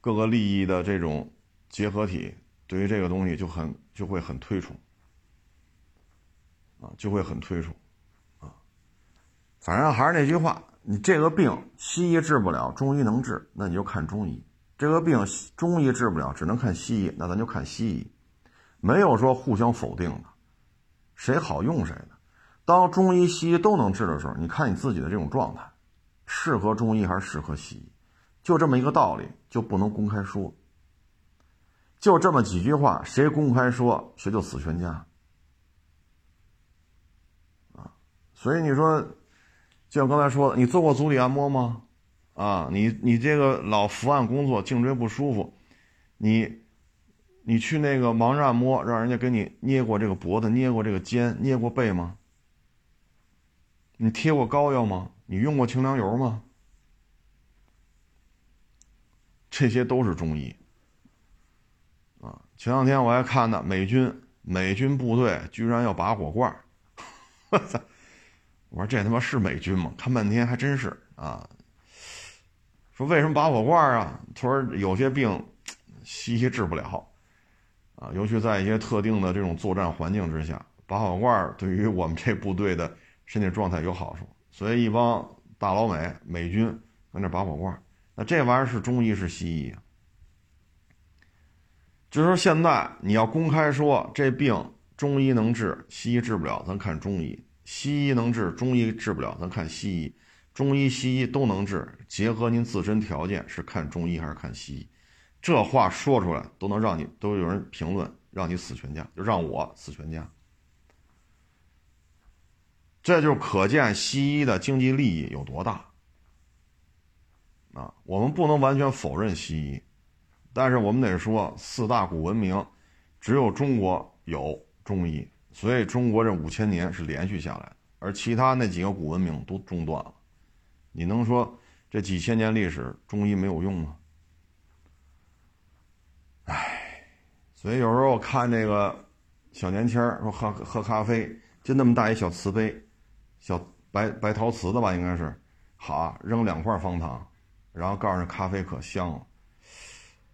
各个利益的这种结合体，对于这个东西就很就会很推崇，啊，就会很推崇。啊反正还是那句话，你这个病西医治不了，中医能治，那你就看中医；这个病中医治不了，只能看西医，那咱就看西医。没有说互相否定的，谁好用谁的。当中医、西医都能治的时候，你看你自己的这种状态，适合中医还是适合西医，就这么一个道理，就不能公开说。就这么几句话，谁公开说，谁就死全家。啊，所以你说。就像刚才说的，你做过足底按摩吗？啊，你你这个老伏案工作，颈椎不舒服，你你去那个盲人按摩，让人家给你捏过这个脖子，捏过这个肩，捏过背吗？你贴过膏药吗？你用过清凉油吗？这些都是中医。啊，前两天我还看呢，美军美军部队居然要拔火罐，我操！我说这他妈是美军吗？看半天还真是啊。说为什么拔火罐啊？他说有些病西医治不了啊，尤其在一些特定的这种作战环境之下，拔火罐对于我们这部队的身体状态有好处。所以一帮大老美美军搁那拔火罐，那这玩意儿是中医是西医啊？就说现在你要公开说这病中医能治，西医治不了，咱看中医。西医能治，中医治不了，咱看西医。中医、西医都能治，结合您自身条件，是看中医还是看西医？这话说出来都能让你都有人评论，让你死全家，就让我死全家。这就可见西医的经济利益有多大啊！我们不能完全否认西医，但是我们得说，四大古文明，只有中国有中医。所以中国这五千年是连续下来的，而其他那几个古文明都中断了。你能说这几千年历史中医没有用吗？唉，所以有时候我看这个小年轻说喝喝咖啡，就那么大一小瓷杯，小白白陶瓷的吧，应该是，好扔两块方糖，然后告诉咖啡可香了。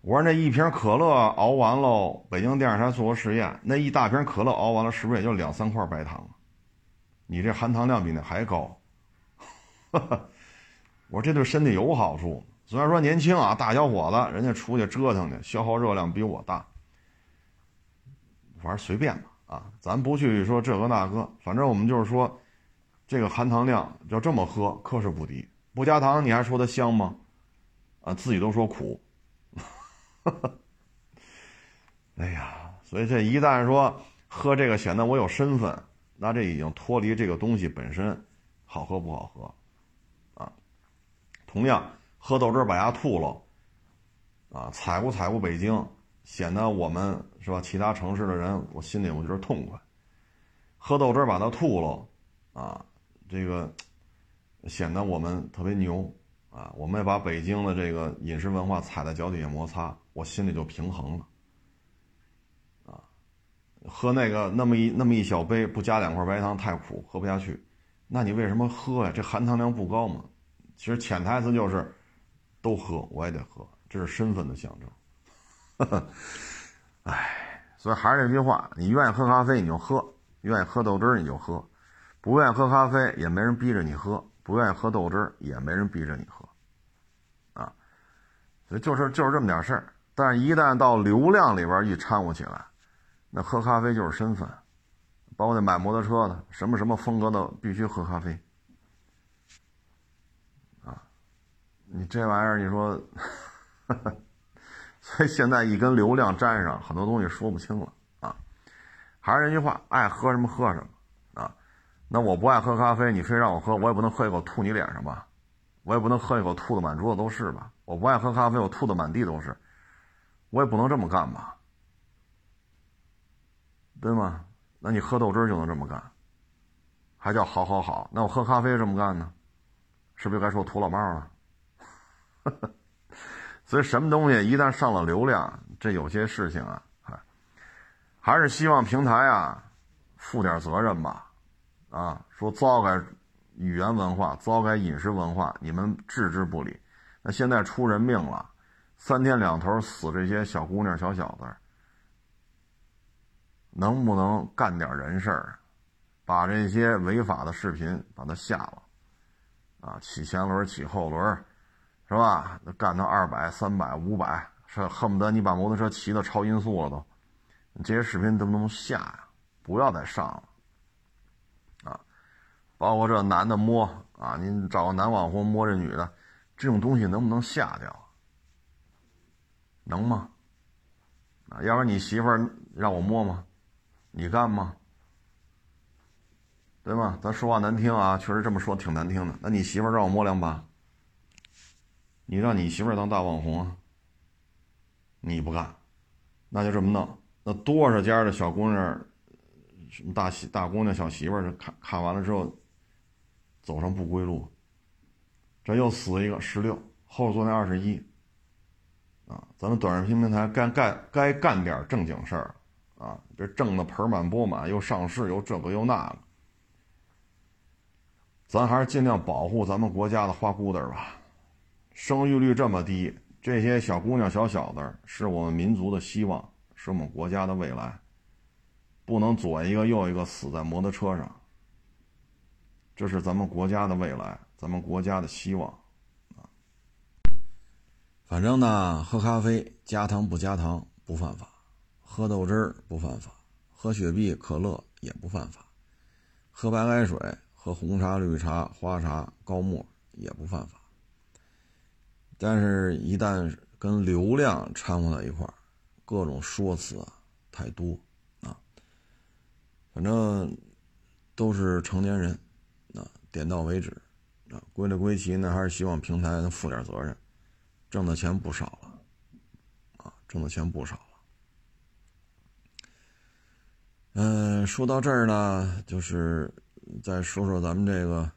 我说那一瓶可乐熬完喽，北京电视台做过实验，那一大瓶可乐熬完了，是不是也就两三块白糖？你这含糖量比那还高。我说这对身体有好处，虽然说年轻啊，大小伙子，人家出去折腾去，消耗热量比我大。反正随便吧，啊，咱不去说这个那个，反正我们就是说，这个含糖量要这么喝，可是不低。不加糖你还说它香吗？啊，自己都说苦。哎呀，所以这一旦说喝这个显得我有身份，那这已经脱离这个东西本身好喝不好喝啊。同样，喝豆汁把牙吐了啊，踩过踩过北京，显得我们是吧？其他城市的人，我心里我觉得痛快。喝豆汁把它吐了啊，这个显得我们特别牛。啊，我们也把北京的这个饮食文化踩在脚底下摩擦，我心里就平衡了。啊，喝那个那么一那么一小杯，不加两块白糖太苦，喝不下去。那你为什么喝呀？这含糖量不高嘛？其实潜台词就是，都喝我也得喝，这是身份的象征。哎，所以还是那句话，你愿意喝咖啡你就喝，愿意喝豆汁儿你就喝，不愿意喝咖啡也没人逼着你喝，不愿意喝豆汁也没人逼着你喝。所以就是就是这么点事儿，但是一旦到流量里边一掺和起来，那喝咖啡就是身份，包括那买摩托车的，什么什么风格的必须喝咖啡，啊，你这玩意儿你说，所以现在一跟流量沾上，很多东西说不清了啊。还是那句话，爱喝什么喝什么。那我不爱喝咖啡，你非让我喝，我也不能喝一口吐你脸上吧。我也不能喝一口吐的满桌子都是吧？我不爱喝咖啡，我吐的满地都是，我也不能这么干吧？对吗？那你喝豆汁就能这么干，还叫好好好？那我喝咖啡这么干呢？是不是该说土老帽了？所以什么东西一旦上了流量，这有些事情啊，还是希望平台啊负点责任吧。啊，说糟改语言文化，糟改饮食文化，你们置之不理。那现在出人命了，三天两头死这些小姑娘、小小子，能不能干点人事儿，把这些违法的视频把它下了？啊，起前轮、起后轮，是吧？干到二百、三百、五百，是恨不得你把摩托车骑到超音速了都。这些视频能不能下呀？不要再上了。包括这男的摸啊，您找个男网红摸这女的，这种东西能不能下掉？能吗？啊，要不然你媳妇让我摸吗？你干吗？对吗？咱说话难听啊，确实这么说挺难听的。那你媳妇让我摸两把，你让你媳妇当大网红啊？你不干，那就这么弄。那多少家的小姑娘，什么大媳大姑娘、小媳妇儿，看看完了之后。走上不归路，这又死一个十六，后座那二十一，啊，咱们短视频平台该干该干点正经事儿，啊，别挣的盆满钵满，又上市又这个又那个，咱还是尽量保护咱们国家的花姑子吧。生育率这么低，这些小姑娘小小子是我们民族的希望，是我们国家的未来，不能左一个右一个死在摩托车上。这是咱们国家的未来，咱们国家的希望，啊。反正呢，喝咖啡加糖不加糖不犯法，喝豆汁儿不犯法，喝雪碧、可乐也不犯法，喝白开水、喝红茶、绿茶、花茶、高沫也不犯法。但是，一旦跟流量掺和到一块儿，各种说辞啊太多啊。反正都是成年人。点到为止，啊，归了归齐呢，还是希望平台能负点责任，挣的钱不少了，啊，挣的钱不少了。嗯，说到这儿呢，就是再说说咱们这个，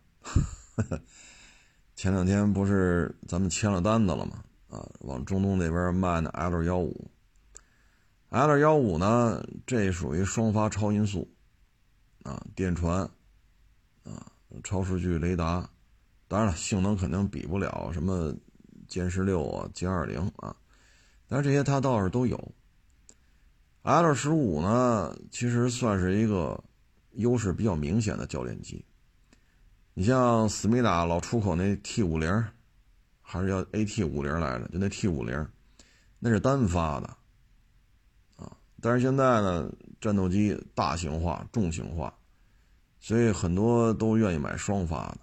前两天不是咱们签了单子了吗？啊，往中东那边卖的 L 幺五，L 幺五呢，这属于双发超音速，啊，电传，啊。超视距雷达，当然了，性能肯定比不了什么歼十六啊、歼二零啊，但是这些它倒是都有。L 十五呢，其实算是一个优势比较明显的教练机。你像思密达老出口那 T 五零，还是叫 AT 五零来着？就那 T 五零，那是单发的啊。但是现在呢，战斗机大型化、重型化。所以很多都愿意买双发的，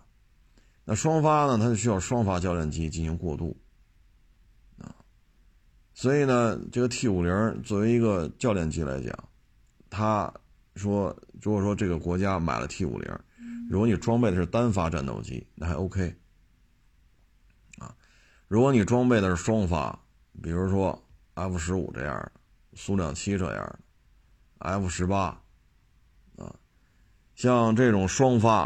那双发呢，它就需要双发教练机进行过渡，啊，所以呢，这个 T 五零作为一个教练机来讲，他说，如果说这个国家买了 T 五零，如果你装备的是单发战斗机，那还 OK，啊，如果你装备的是双发，比如说 F 十五这样的，苏两七这样的，F 十八。啊像这种双发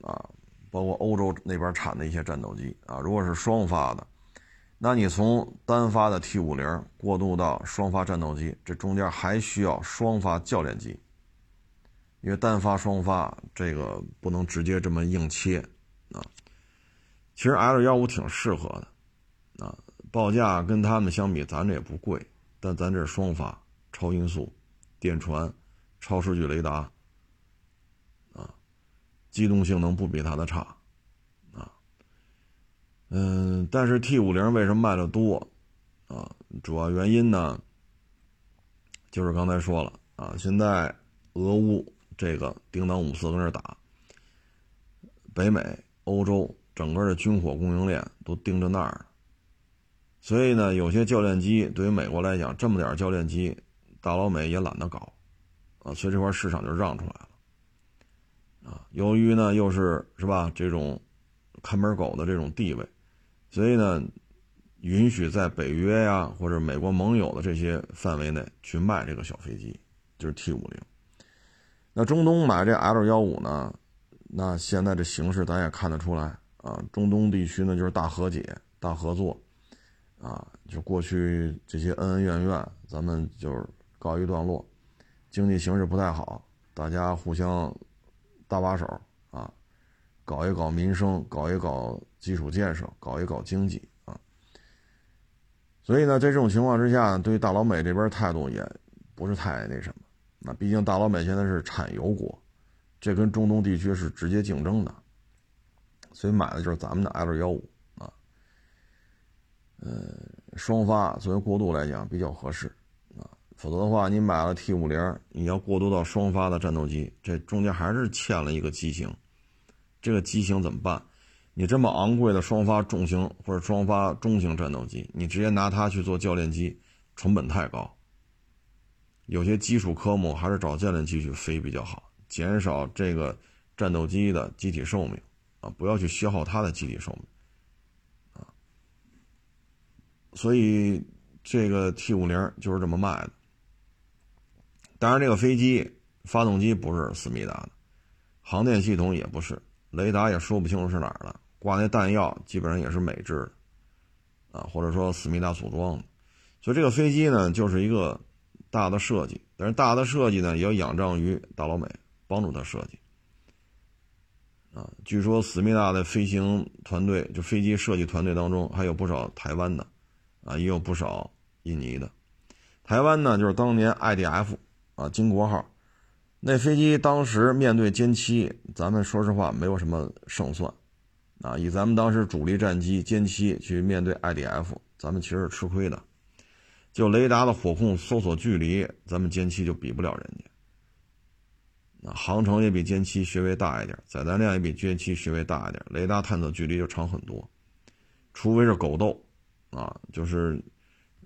啊，包括欧洲那边产的一些战斗机啊，如果是双发的，那你从单发的 T 五零过渡到双发战斗机，这中间还需要双发教练机，因为单发双发这个不能直接这么硬切啊。其实 L 幺五挺适合的啊，报价跟他们相比，咱这也不贵，但咱这是双发超音速电传超视距雷达。机动性能不比它的差，啊，嗯，但是 T 五零为什么卖的多，啊，主要原因呢，就是刚才说了啊，现在俄乌这个叮当五四跟这打，北美、欧洲整个的军火供应链都盯着那儿，所以呢，有些教练机对于美国来讲，这么点教练机，大老美也懒得搞，啊，所以这块市场就让出来了。啊，由于呢又是是吧这种看门狗的这种地位，所以呢允许在北约呀或者美国盟友的这些范围内去卖这个小飞机，就是 T 五零。那中东买这 L 幺五呢，那现在这形势咱也看得出来啊，中东地区呢就是大和解、大合作，啊，就过去这些恩恩怨怨，咱们就是告一段落。经济形势不太好，大家互相搭把手啊，搞一搞民生，搞一搞基础建设，搞一搞经济啊。所以呢，在这种情况之下，对大老美这边态度也不是太那什么。那毕竟大老美现在是产油国，这跟中东地区是直接竞争的。所以买的就是咱们的 L 幺五啊，呃，双发作为过渡来讲比较合适，否则的话你买了 T 五零，你要过渡到双发的战斗机，这中间还是欠了一个机型，这个机型怎么办？你这么昂贵的双发重型或者双发中型战斗机，你直接拿它去做教练机，成本太高。有些基础科目还是找教练机去飞比较好，减少这个战斗机的机体寿命啊。不要去消耗它的机体寿命，啊，所以这个 T 五零就是这么卖的。当然，这个飞机发动机不是思密达的，航电系统也不是，雷达也说不清楚是哪儿的，挂那弹药基本上也是美制的，啊，或者说思密达组装的。所以这个飞机呢，就是一个大的设计，但是大的设计呢，也要仰仗于大老美帮助他设计。啊，据说思密达的飞行团队，就飞机设计团队当中，还有不少台湾的，啊，也有不少印尼的。台湾呢，就是当年 IDF 啊，金国号那飞机，当时面对歼七，咱们说实话没有什么胜算。啊，以咱们当时主力战机歼七去面对 IDF，咱们其实是吃亏的。就雷达的火控、搜索距离，咱们歼七就比不了人家。航程也比歼七稍微大一点，载弹量也比歼七稍微大一点，雷达探测距离就长很多。除非是狗斗，啊，就是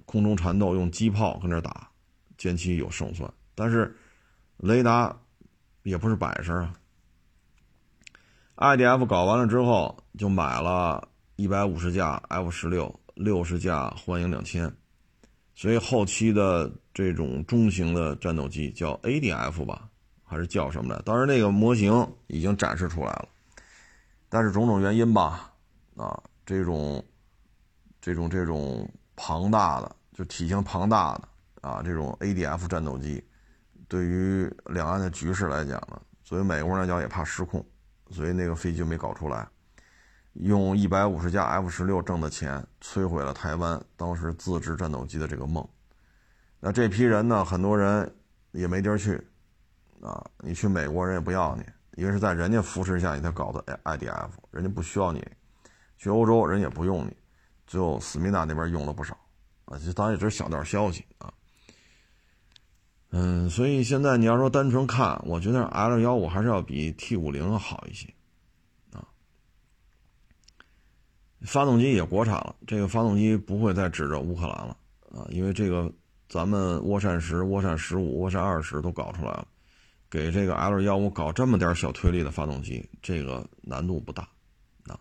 空中缠斗，用机炮跟那打，歼七有胜算。但是雷达也不是摆设啊。IDF 搞完了之后，就买了一百五十架 F 十六，六十架幻影两千，所以后期的这种中型的战斗机叫 ADF 吧。还是叫什么的？当然那个模型已经展示出来了，但是种种原因吧，啊，这种，这种这种庞大的，就体型庞大的啊，这种 ADF 战斗机，对于两岸的局势来讲呢，作为美国人来讲也怕失控，所以那个飞机没搞出来，用一百五十架 F 十六挣的钱摧毁了台湾当时自制战斗机的这个梦。那这批人呢，很多人也没地儿去。啊，你去美国人也不要你，因为是在人家扶持下你才搞的 IDF，人家不需要你；去欧洲人也不用你，最后思密达那边用了不少啊，就当然也只是小道消息啊。嗯，所以现在你要说单纯看，我觉得 L 幺五还是要比 T 五零好一些啊。发动机也国产了，这个发动机不会再指着乌克兰了啊，因为这个咱们涡扇十、涡扇十五、涡扇二十都搞出来了。给这个 L 幺五搞这么点小推力的发动机，这个难度不大，啊，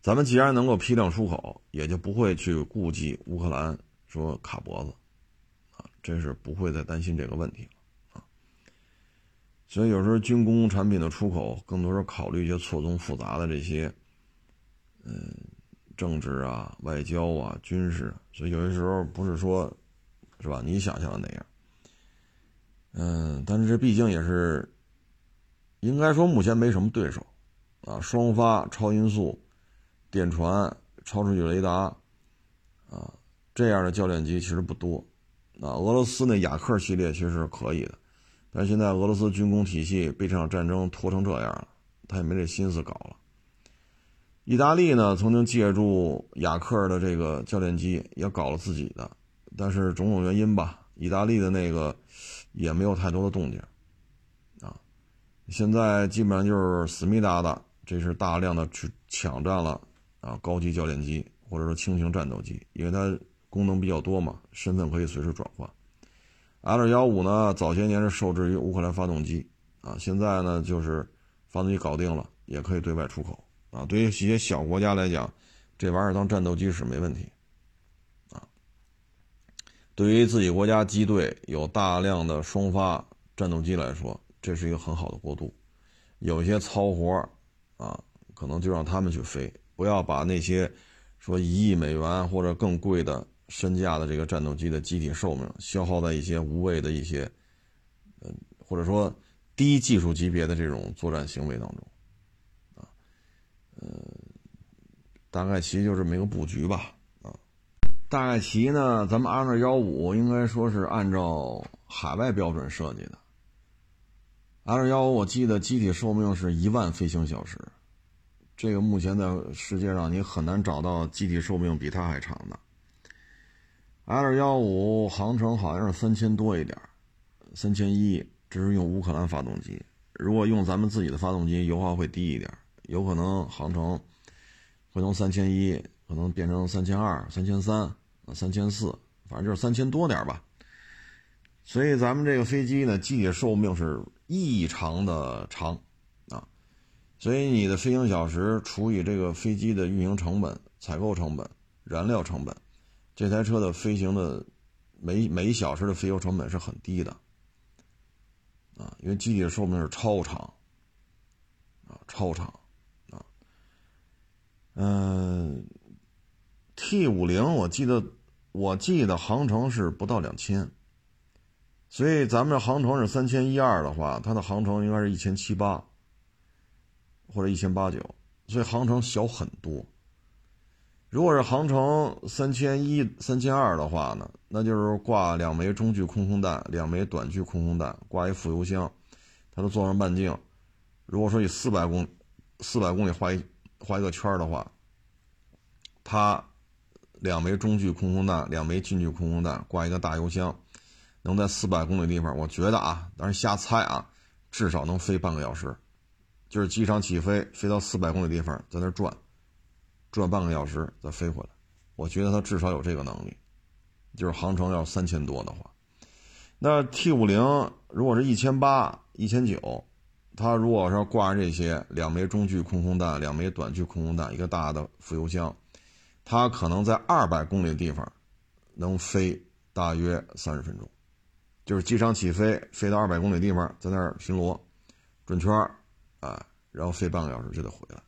咱们既然能够批量出口，也就不会去顾及乌克兰说卡脖子，真，是不会再担心这个问题了，啊，所以有时候军工产品的出口，更多是考虑一些错综复杂的这些，嗯，政治啊、外交啊、军事，所以有些时候不是说，是吧？你想象的那样。嗯，但是这毕竟也是，应该说目前没什么对手，啊，双发超音速电传超视距雷达，啊，这样的教练机其实不多，啊，俄罗斯那雅克系列其实是可以的，但是现在俄罗斯军工体系被这场战争拖成这样了，他也没这心思搞了。意大利呢，曾经借助雅克的这个教练机也搞了自己的，但是种种原因吧，意大利的那个。也没有太多的动静，啊，现在基本上就是思密达的，这是大量的去抢占了啊高级教练机或者说轻型战斗机，因为它功能比较多嘛，身份可以随时转换。L 幺五呢，早些年是受制于乌克兰发动机啊，现在呢就是发动机搞定了，也可以对外出口啊。对于一些小国家来讲，这玩意儿当战斗机使没问题啊。对于自己国家机队有大量的双发战斗机来说，这是一个很好的过渡。有一些糙活啊，可能就让他们去飞，不要把那些说一亿美元或者更贵的身价的这个战斗机的机体寿命消耗在一些无谓的一些，嗯，或者说低技术级别的这种作战行为当中，啊，呃，大概其就是这么一个布局吧，啊，大概其呢，咱们 R 二幺五应该说是按照海外标准设计的，R 二幺五我记得机体寿命是一万飞行小时。这个目前在世界上你很难找到机体寿命比它还长的。L 幺五航程好像是三千多一点，三千一，这是用乌克兰发动机。如果用咱们自己的发动机，油耗会低一点，有可能航程会从三千一可能变成三千二、三千三、三千四，反正就是三千多点吧。所以咱们这个飞机呢，机体寿命是异常的长啊。所以你的飞行小时除以这个飞机的运营成本、采购成本、燃料成本，这台车的飞行的每每小时的飞油成本是很低的，啊，因为机体的寿命是超长，啊，超长，啊，嗯，T 五零我记得我记得航程是不到两千，所以咱们这航程是三千一二的话，它的航程应该是一千七八。或者一千八九，所以航程小很多。如果是航程三千一、三千二的话呢，那就是挂两枚中距空空弹、两枚短距空空弹，挂一副油箱，它的座上半径，如果说以四百公四百公里画一画一个圈的话，它两枚中距空空弹、两枚近距空空弹，挂一个大油箱，能在四百公里地方，我觉得啊，当然瞎猜啊，至少能飞半个小时。就是机场起飞，飞到四百公里地方，在那转，转半个小时再飞回来。我觉得它至少有这个能力。就是航程要三千多的话，那 T 五零如果是一千八、一千九，它如果说挂上这些两枚中距空空弹、两枚短距空空弹、一个大的副油箱，它可能在二百公里的地方能飞大约三十分钟。就是机场起飞，飞到二百公里地方，在那儿巡逻、转圈。啊，然后飞半个小时就得回来，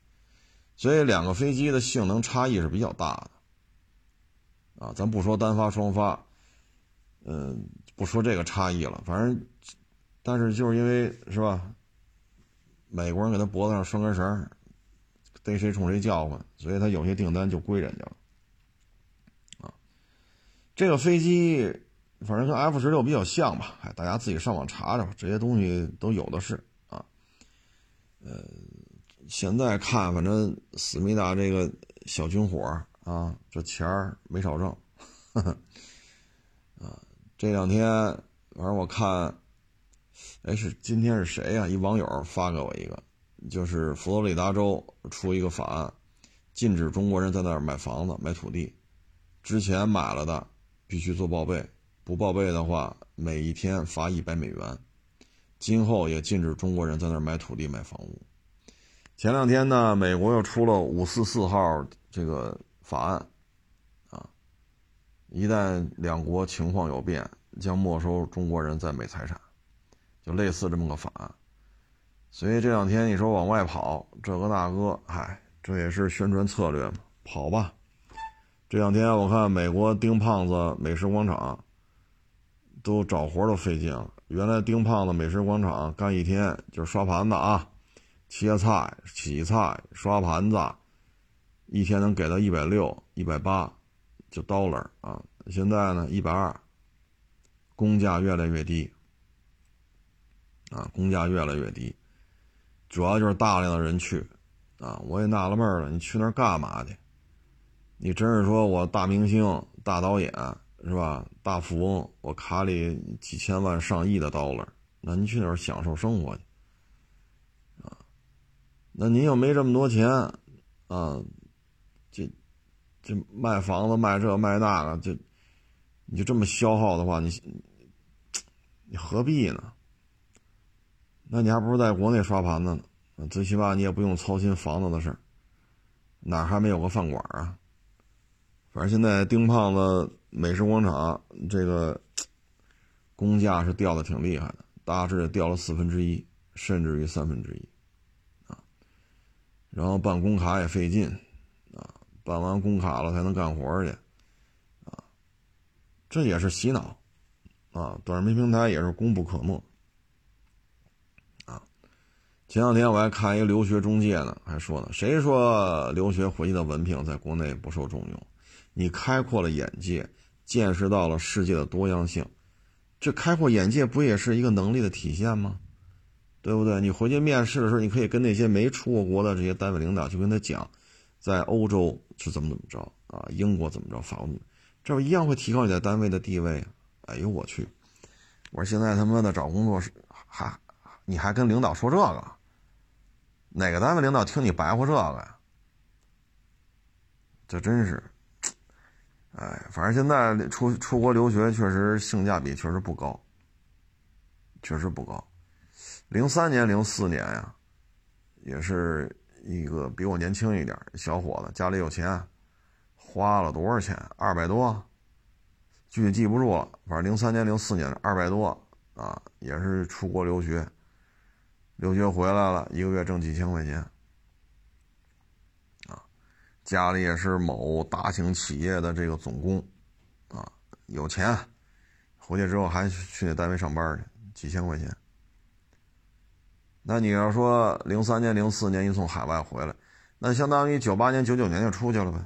所以两个飞机的性能差异是比较大的。啊，咱不说单发双发，嗯，不说这个差异了，反正，但是就是因为是吧，美国人给他脖子上拴根绳，逮谁冲谁叫唤，所以他有些订单就归人家了。啊，这个飞机反正跟 F 十六比较像吧，哎，大家自己上网查查吧，这些东西都有的是啊。呃，现在看，反正思密达这个小军火啊，这钱儿没少挣，啊，这两天反正我看，哎，是今天是谁呀？一网友发给我一个，就是佛罗里达州出一个法案，禁止中国人在那儿买房子、买土地，之前买了的必须做报备，不报备的话，每一天罚一百美元。今后也禁止中国人在那儿买土地、买房屋。前两天呢，美国又出了五四四号这个法案，啊，一旦两国情况有变，将没收中国人在美财产，就类似这么个法案。所以这两天你说往外跑，这个大哥，嗨，这也是宣传策略嘛，跑吧。这两天我看美国丁胖子美食广场都找活都费劲了。原来丁胖子美食广场干一天就是刷盘子啊，切菜、洗菜、刷盘子，一天能给到一百六、一百八，就 dollar 啊。现在呢，一百二，工价越来越低，啊，工价越来越低，主要就是大量的人去，啊，我也纳了闷了，你去那儿干嘛去？你真是说我大明星、大导演？是吧？大富翁，我卡里几千万、上亿的 dollar，那你去那儿享受生活去？那您又没这么多钱啊？这这卖房子、卖这卖那个，就你就这么消耗的话，你你何必呢？那你还不如在国内刷盘子呢，最起码你也不用操心房子的事儿，哪还没有个饭馆啊？反正现在丁胖子。美食广场这个工价是掉的挺厉害的，大致掉了四分之一，甚至于三分之一，然后办工卡也费劲，啊，办完工卡了才能干活去，啊，这也是洗脑，啊，短视频平台也是功不可没，啊，前两天我还看一个留学中介呢，还说呢，谁说留学回去的文凭在国内不受重用？你开阔了眼界，见识到了世界的多样性，这开阔眼界不也是一个能力的体现吗？对不对？你回去面试的时候，你可以跟那些没出过国的这些单位领导，去跟他讲，在欧洲是怎么怎么着啊，英国怎么着，法国，这不一样会提高你在单位的地位。哎呦我去！我说现在他妈的找工作是还你还跟领导说这个？哪个单位领导听你白话这个呀？这真是，哎，反正现在出出国留学确实性价比确实不高，确实不高。零三年、零四年呀，也是一个比我年轻一点小伙子，家里有钱，花了多少钱？二百多，具体记不住了。反正零三年、零四年二百多啊，也是出国留学，留学回来了，一个月挣几千块钱，啊，家里也是某大型企业的这个总工，啊，有钱，回去之后还去那单位上班去，几千块钱。那你要说零三年、零四年一从海外回来，那相当于九八年、九九年就出去了呗。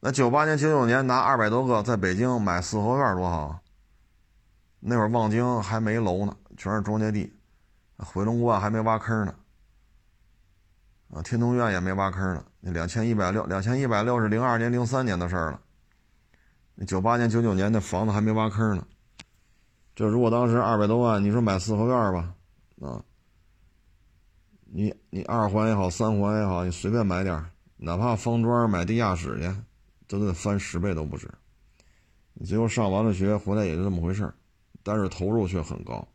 那九八年、九九年拿二百多个在北京买四合院多好。那会儿望京还没楼呢，全是庄稼地，回龙观还没挖坑呢，啊，天通苑也没挖坑呢。那两千一百六，两千一百六是零二年、零三年的事儿了。那九八年、九九年那房子还没挖坑呢。这如果当时二百多万，你说买四合院吧，啊？你你二环也好，三环也好，你随便买点哪怕方庄买地下室去，都得翻十倍都不止。你最后上完了学回来也就这么回事但是投入却很高。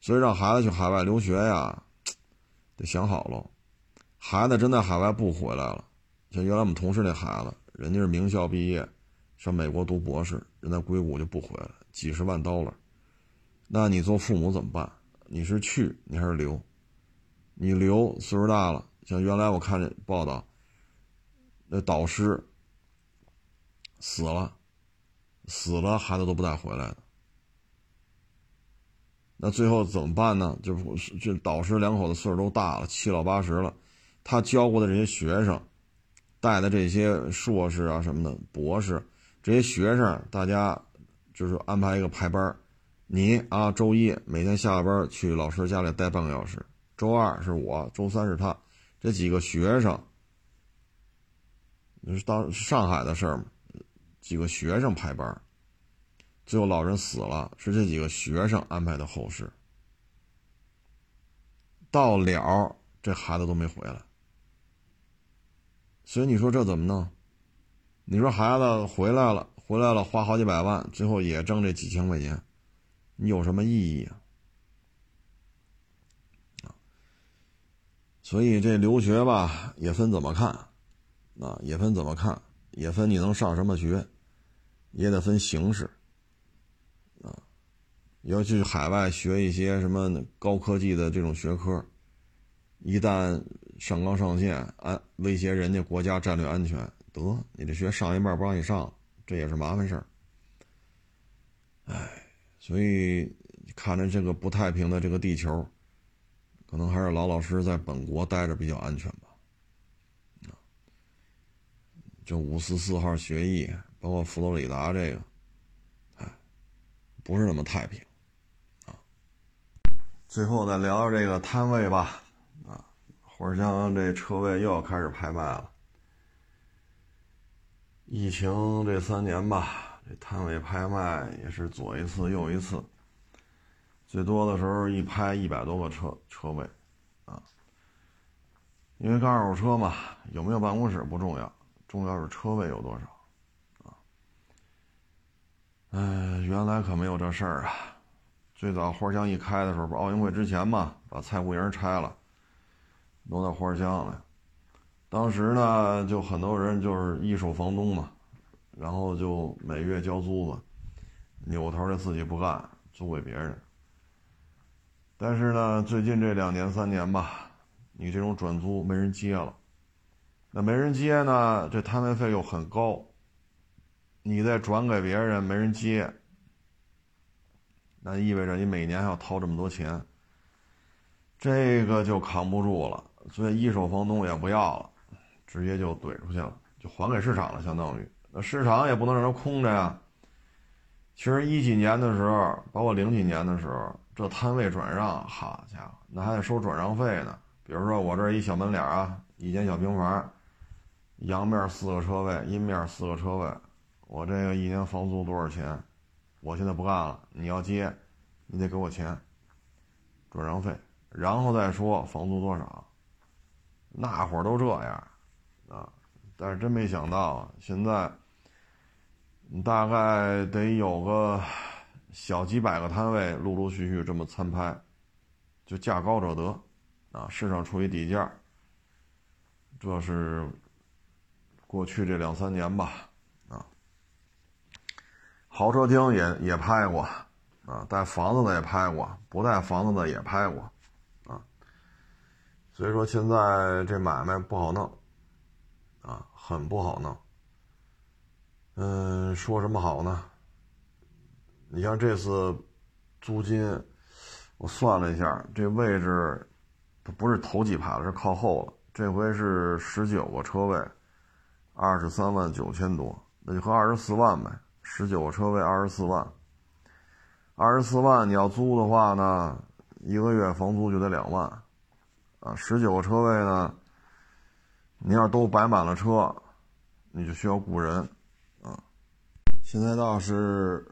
所以让孩子去海外留学呀，得想好喽。孩子真在海外不回来了，像原来我们同事那孩子，人家是名校毕业，上美国读博士，人在硅谷就不回来了，几十万刀了。那你做父母怎么办？你是去，你还是留？你留岁数大了，像原来我看这报道，那导师死了，死了孩子都不带回来的。那最后怎么办呢？就是这导师两口子岁数都大了，七老八十了，他教过的这些学生，带的这些硕士啊什么的博士，这些学生大家就是安排一个排班你啊周一每天下了班去老师家里待半个小时。周二是我，周三是他，这几个学生，你是当上海的事儿？几个学生排班，最后老人死了，是这几个学生安排的后事。到了，这孩子都没回来，所以你说这怎么弄？你说孩子回来了，回来了花好几百万，最后也挣这几千块钱，你有什么意义啊？所以这留学吧，也分怎么看，啊，也分怎么看，也分你能上什么学，也得分形式，啊，要去海外学一些什么高科技的这种学科，一旦上纲上线，安威胁人家国家战略安全，得你这学上一半不让你上，这也是麻烦事儿。哎，所以看着这个不太平的这个地球。可能还是老老实实在本国待着比较安全吧。啊，这五四四号协议，包括佛罗里达这个，哎，不是那么太平，啊。最后再聊聊这个摊位吧，啊，火车厢这车位又要开始拍卖了。疫情这三年吧，这摊位拍卖也是左一次右一次。最多的时候一拍一百多个车车位，啊，因为干二手车嘛，有没有办公室不重要，重要是车位有多少，啊，哎，原来可没有这事儿啊，最早花箱一开的时候，不奥运会之前嘛，把菜户营拆了，挪到花箱了，当时呢，就很多人就是一手房东嘛，然后就每月交租子，扭头的自己不干，租给别人。但是呢，最近这两年三年吧，你这种转租没人接了，那没人接呢，这摊位费又很高，你再转给别人没人接，那意味着你每年还要掏这么多钱，这个就扛不住了。所以一手房东也不要了，直接就怼出去了，就还给市场了，相当于那市场也不能让它空着呀。其实一几年的时候，包括零几年的时候，这摊位转让，好家伙，那还得收转让费呢。比如说我这一小门脸啊，一间小平房，阳面四个车位，阴面四个车位，我这个一年房租多少钱？我现在不干了，你要接，你得给我钱，转让费，然后再说房租多少。那会儿都这样，啊，但是真没想到，现在你大概得有个小几百个摊位，陆陆续续这么参拍，就价高者得，啊，市场处于底价。这是过去这两三年吧，啊，豪车厅也也拍过，啊，带房子的也拍过，不带房子的也拍过。啊所以说现在这买卖不好弄，啊，很不好弄。嗯，说什么好呢？你像这次租金，我算了一下，这位置它不是头几排了，是靠后了。这回是十九个车位，二十三万九千多，那就合二十四万呗。十九个车位二十四万，二十四万你要租的话呢，一个月房租就得两万。啊，十九个车位呢，你要都摆满了车，你就需要雇人，啊，现在倒是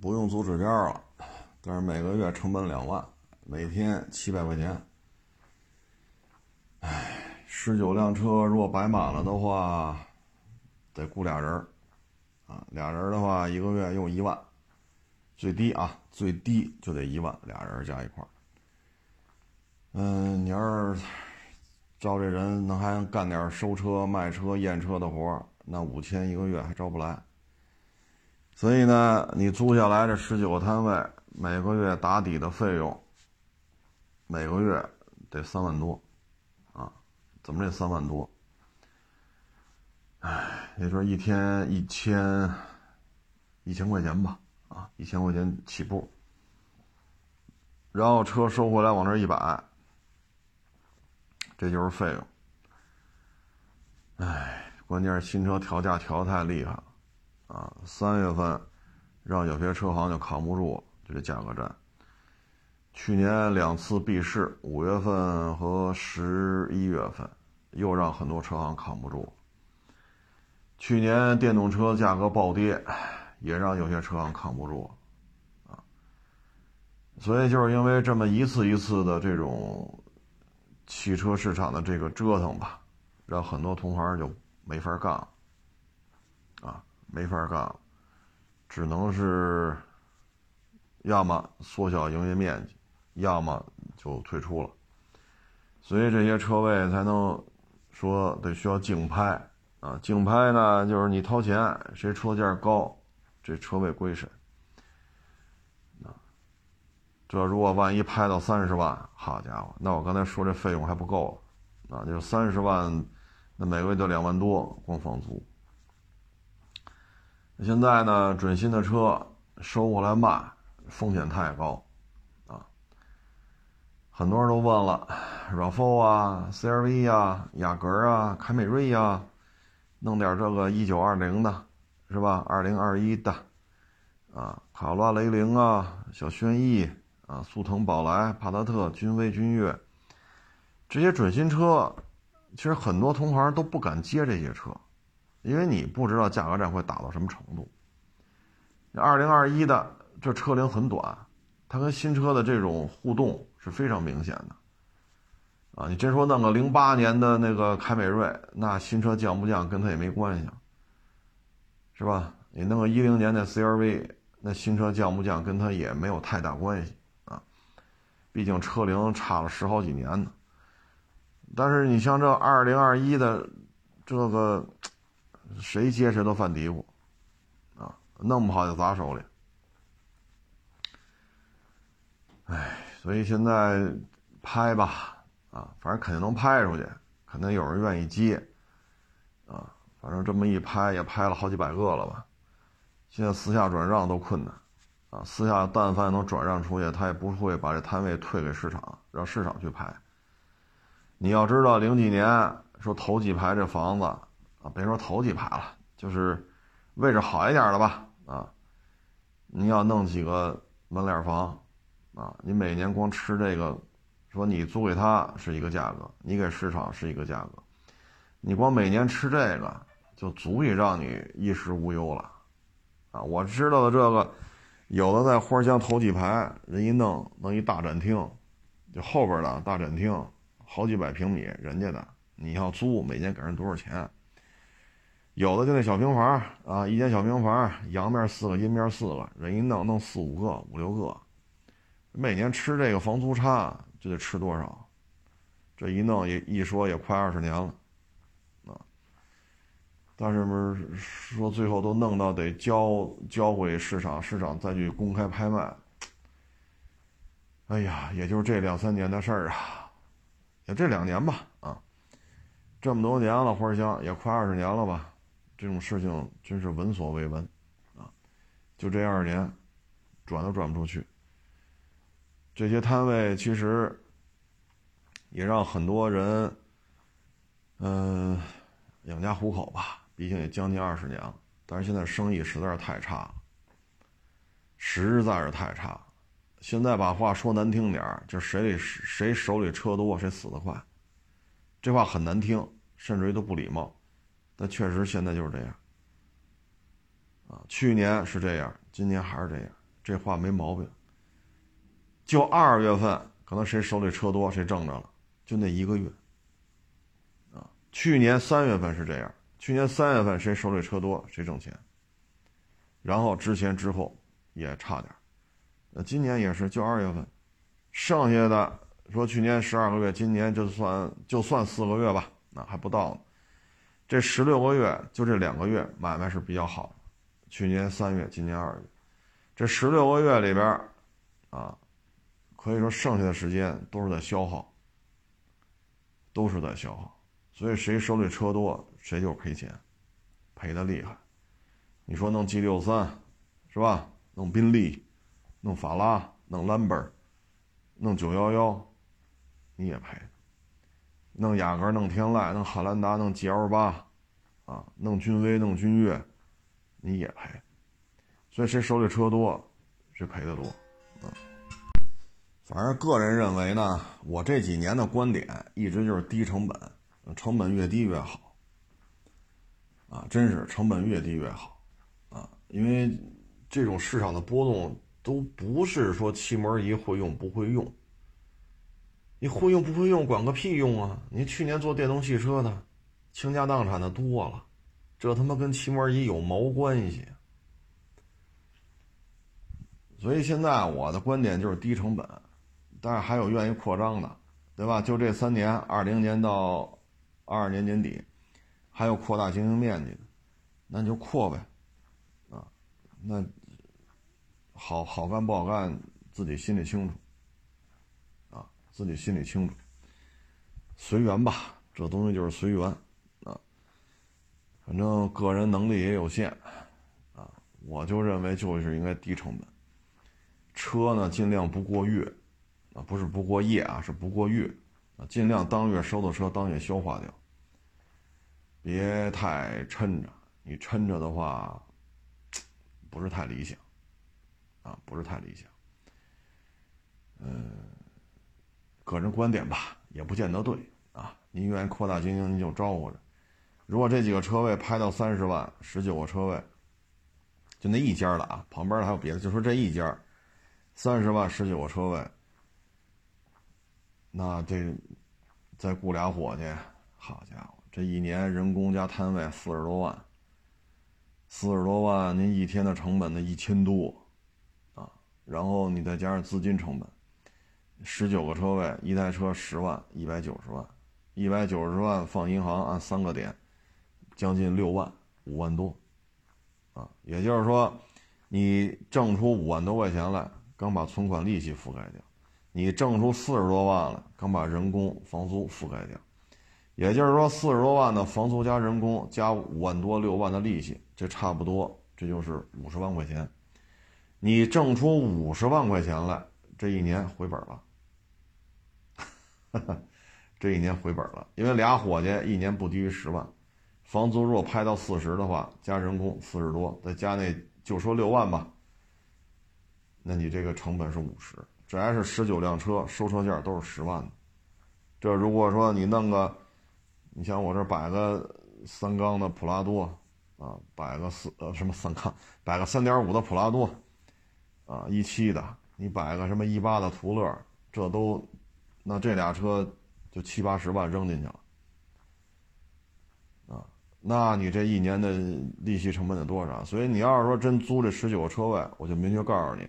不用租指标了，但是每个月成本两万，每天七百块钱。唉，十九辆车如果摆满了的话，得雇俩人啊，俩人的话一个月用一万，最低啊，最低就得一万，俩人加一块儿。嗯，你要是招这人，能还干点收车、卖车、验车的活那五千一个月还招不来。所以呢，你租下来这十九个摊位，每个月打底的费用，每个月得三万多，啊，怎么这三万多？哎，也就是一天一千一千块钱吧，啊，一千块钱起步，然后车收回来往这一摆。这就是费用，哎，关键是新车调价调的太厉害了，啊，三月份让有些车行就扛不住了，就这价格战。去年两次闭市，五月份和十一月份，又让很多车行扛不住。去年电动车价格暴跌，也让有些车行扛不住，啊，所以就是因为这么一次一次的这种。汽车市场的这个折腾吧，让很多同行就没法干，了，没法干，只能是要么缩小营业面积，要么就退出了。所以这些车位才能说得需要竞拍啊，竞拍呢就是你掏钱，谁车价高，这车位归谁。这如果万一拍到三十万，好家伙，那我刚才说这费用还不够，啊，就三十万，那每个月就两万多光房租。现在呢，准新的车收过来卖，风险太高，啊，很多人都问了，RAV4 啊、CRV 啊、雅阁啊、凯美瑞呀，弄点这个一九二零的，是吧？二零二一的，啊，卡罗拉雷凌啊，小轩逸。啊，速腾、宝来、帕萨特、君威、君越，这些准新车，其实很多同行都不敢接这些车，因为你不知道价格战会打到什么程度。二零二一的这车龄很短，它跟新车的这种互动是非常明显的。啊，你真说弄个零八年的那个凯美瑞，那新车降不降跟它也没关系，是吧？你弄个一零年的 CRV，那新车降不降跟它也没有太大关系啊。毕竟车龄差了十好几年呢，但是你像这二零二一的这个，谁接谁都犯嘀咕，啊，弄不好就砸手里。哎，所以现在拍吧，啊，反正肯定能拍出去，肯定有人愿意接，啊，反正这么一拍也拍了好几百个了吧。现在私下转让都困难，啊，私下但凡能转让出去，他也不会把这摊位退给市场，让市场去拍。你要知道，零几年说头几排这房子别说头几排了，就是位置好一点的吧，啊，你要弄几个门脸房，啊，你每年光吃这个，说你租给他是一个价格，你给市场是一个价格，你光每年吃这个就足以让你衣食无忧了。啊，我知道的这个，有的在花乡头几排，人一弄弄一大展厅，就后边的大展厅，好几百平米，人家的你要租，每年给人多少钱？有的就那小平房啊，一间小平房，阳面四个，阴面四个，人一弄弄四五个、五六个，每年吃这个房租差就得吃多少？这一弄一一说也快二十年了。啊但是不是说最后都弄到得交交回市场，市场再去公开拍卖。哎呀，也就是这两三年的事儿啊，也这两年吧啊，这么多年了，花香也快二十年了吧，这种事情真是闻所未闻啊！就这二年，转都转不出去。这些摊位其实也让很多人嗯养家糊口吧。毕竟也将近二十年了，但是现在生意实在是太差了，实在是太差了。现在把话说难听点儿，就谁里谁手里车多，谁死得快。这话很难听，甚至于都不礼貌，但确实现在就是这样。啊，去年是这样，今年还是这样，这话没毛病。就二月份，可能谁手里车多，谁挣着了，就那一个月。啊，去年三月份是这样。去年三月份谁手里车多谁挣钱，然后之前之后也差点那今年也是就二月份，剩下的说去年十二个月，今年就算就算四个月吧，那还不到呢。这十六个月就这两个月买卖是比较好，去年三月，今年二月，这十六个月里边啊，可以说剩下的时间都是在消耗，都是在消耗，所以谁手里车多。谁就赔钱，赔的厉害。你说弄 G 六三，是吧？弄宾利，弄法拉，弄兰博，弄九幺幺，你也赔。弄雅阁，弄天籁，弄汉兰达，弄 GL 八，啊，弄君威，弄君越，你也赔。所以谁手里车多，谁赔的多。啊，反正个人认为呢，我这几年的观点一直就是低成本，成本越低越好。啊，真是成本越低越好，啊，因为这种市场的波动都不是说气门仪会用不会用，你会用不会用管个屁用啊！你去年做电动汽车的倾家荡产的多了，这他妈跟气门仪有毛关系？所以现在我的观点就是低成本，但是还有愿意扩张的，对吧？就这三年，二零年到二二年年底。还有扩大经营面积的，那就扩呗，啊，那好好干不好干自己心里清楚，自己心里清楚，随缘吧，这东西就是随缘，啊，反正个人能力也有限，啊，我就认为就是应该低成本，车呢尽量不过月，啊，不是不过夜啊，是不过月，啊，尽量当月收的车当月消化掉。别太抻着，你抻着的话，不是太理想，啊，不是太理想。嗯，个人观点吧，也不见得对啊。您愿意扩大经营，您就招呼着。如果这几个车位拍到三十万，十九个车位，就那一家了啊，旁边还有别的，就说这一家，三十万十九个车位，那这再雇俩伙计，好家伙！这一年人工加摊位四十多万，四十多万，您一天的成本呢一千多，啊，然后你再加上资金成本，十九个车位，一台车十万，一百九十万，一百九十万放银行按三个点，将近六万，五万多，啊，也就是说，你挣出五万多块钱来，刚把存款利息覆盖掉，你挣出四十多万了，刚把人工房租覆盖掉。也就是说，四十多万的房租加人工加五万多六万的利息，这差不多，这就是五十万块钱。你挣出五十万块钱来，这一年回本了。哈 哈这一年回本了，因为俩伙计一年不低于十万，房租如果拍到四十的话，加人工四十多，再加那就说六万吧。那你这个成本是五十，这还是十九辆车，收车价都是十万。这如果说你弄个，你像我这摆个三缸的普拉多，啊，摆个四呃什么三缸，摆个三点五的普拉多，啊一七的，你摆个什么一八的途乐，这都，那这俩车就七八十万扔进去了，啊，那你这一年的利息成本得多少？所以你要是说真租这十九个车位，我就明确告诉你。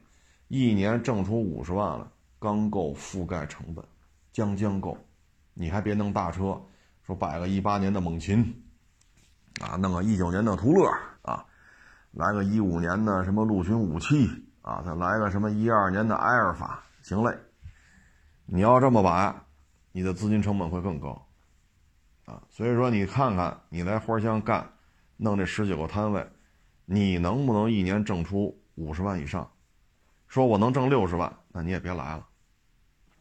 一年挣出五十万来，刚够覆盖成本，将将够。你还别弄大车，说摆个一八年的猛禽，啊，弄个一九年的途乐，啊，来个一五年的什么陆巡五七，啊，再来个什么一二年的埃尔法，行嘞。你要这么摆，你的资金成本会更高，啊，所以说你看看，你来花乡干，弄这十九个摊位，你能不能一年挣出五十万以上？说我能挣六十万，那你也别来了，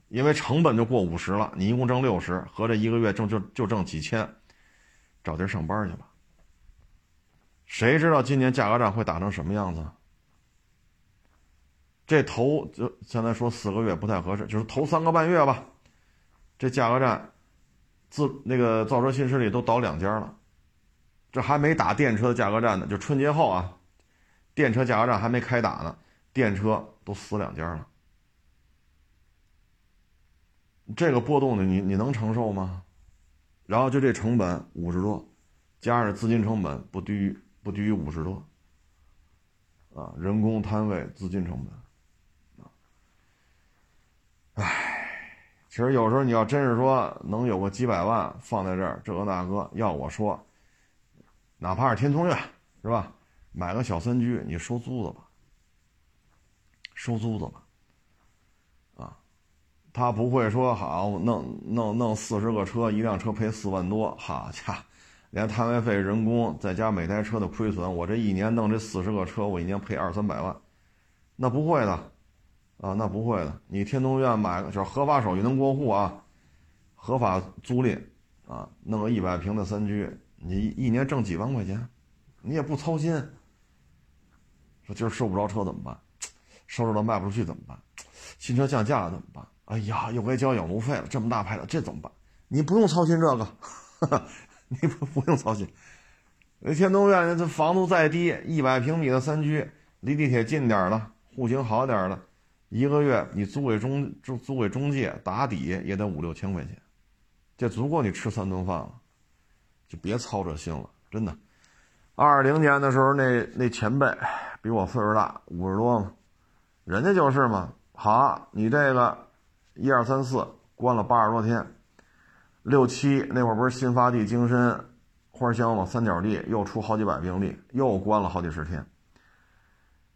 因为成本就过五十了。你一共挣六十，合着一个月挣就就挣几千，找地儿上班去吧。谁知道今年价格战会打成什么样子？这头就现在说四个月不太合适，就是头三个半月吧。这价格战，自那个造车新势力都倒两家了，这还没打电车的价格战呢。就春节后啊，电车价格战还没开打呢。电车都死两家了，这个波动的你你能承受吗？然后就这成本五十多，加上资金成本不低于不低于五十多，啊，人工摊位资金成本，唉，其实有时候你要真是说能有个几百万放在这儿，这个那个，要我说，哪怕是天通苑是吧？买个小三居，你收租子吧。收租子吧，啊，他不会说好弄弄弄四十个车，一辆车赔四万多，好家伙，连摊位费、人工再加每台车的亏损，我这一年弄这四十个车，我一年赔二三百万，那不会的，啊，那不会的。你天通苑买个就是合法手续能过户啊，合法租赁啊，弄个一百平的三居，你一年挣几万块钱，你也不操心。说今儿收不着车怎么办？收着了卖不出去怎么办？新车降价了怎么办？哎呀，又该交养路费了，这么大牌子，这怎么办？你不用操心这个，你不不用操心。那天通苑这房租再低，一百平米的三居，离地铁近点的，户型好点的，一个月你租给中租租给中介打底也得五六千块钱，这足够你吃三顿饭了，就别操这心了，真的。二零年的时候，那那前辈比我岁数大，五十多嘛。人家就是嘛，好，你这个一二三四关了八十多天，六七那会儿不是新发地京深花乡嘛，三角地又出好几百病例，又关了好几十天，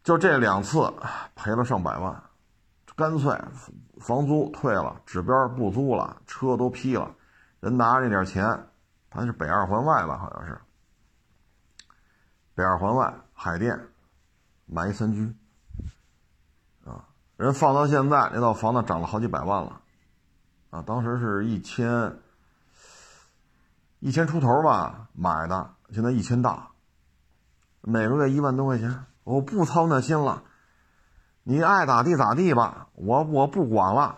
就这两次赔了上百万，干脆房租退了，指标不租了，车都批了，人拿着那点钱，他是北二环外吧，好像是。北二环外海淀买一三居。啊人放到现在，那套房子涨了好几百万了，啊，当时是一千一千出头吧买的，现在一千大，每个月一万多块钱，我不操那心了，你爱咋地咋地吧，我我不管了，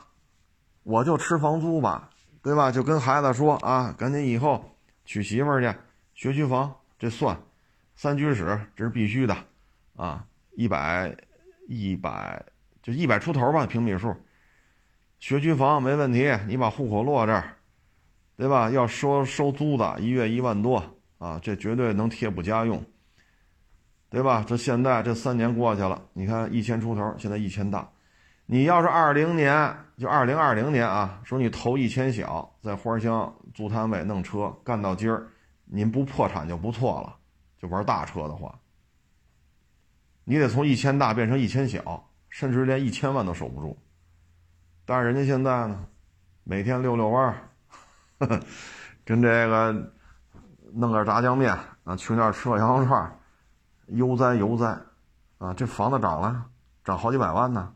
我就吃房租吧，对吧？就跟孩子说啊，赶紧以后娶媳妇儿去，学区房这算，三居室这是必须的，啊，一百一百。就一百出头吧，平米数，学区房没问题。你把户口落这儿，对吧？要收收租的，一月一万多啊，这绝对能贴补家用，对吧？这现在这三年过去了，你看一千出头，现在一千大。你要是二零年，就二零二零年啊，说你投一千小，在花乡租摊位弄车干到今儿，您不破产就不错了。就玩大车的话，你得从一千大变成一千小。甚至连一千万都守不住，但是人家现在呢，每天遛遛弯儿，跟这个弄个炸酱面啊，去那儿吃个羊肉串儿，悠哉悠哉，啊，这房子涨了，涨好几百万呢。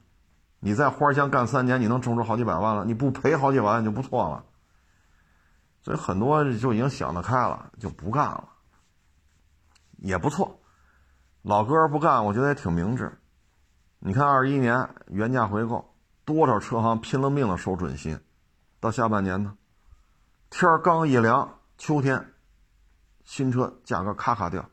你在花乡干三年，你能挣出好几百万了，你不赔好几百万就不错了。所以很多就已经想得开了，就不干了，也不错。老哥不干，我觉得也挺明智。你看二一年原价回购，多少车行拼了命的收准新，到下半年呢，天儿刚一凉，秋天，新车价格咔咔掉，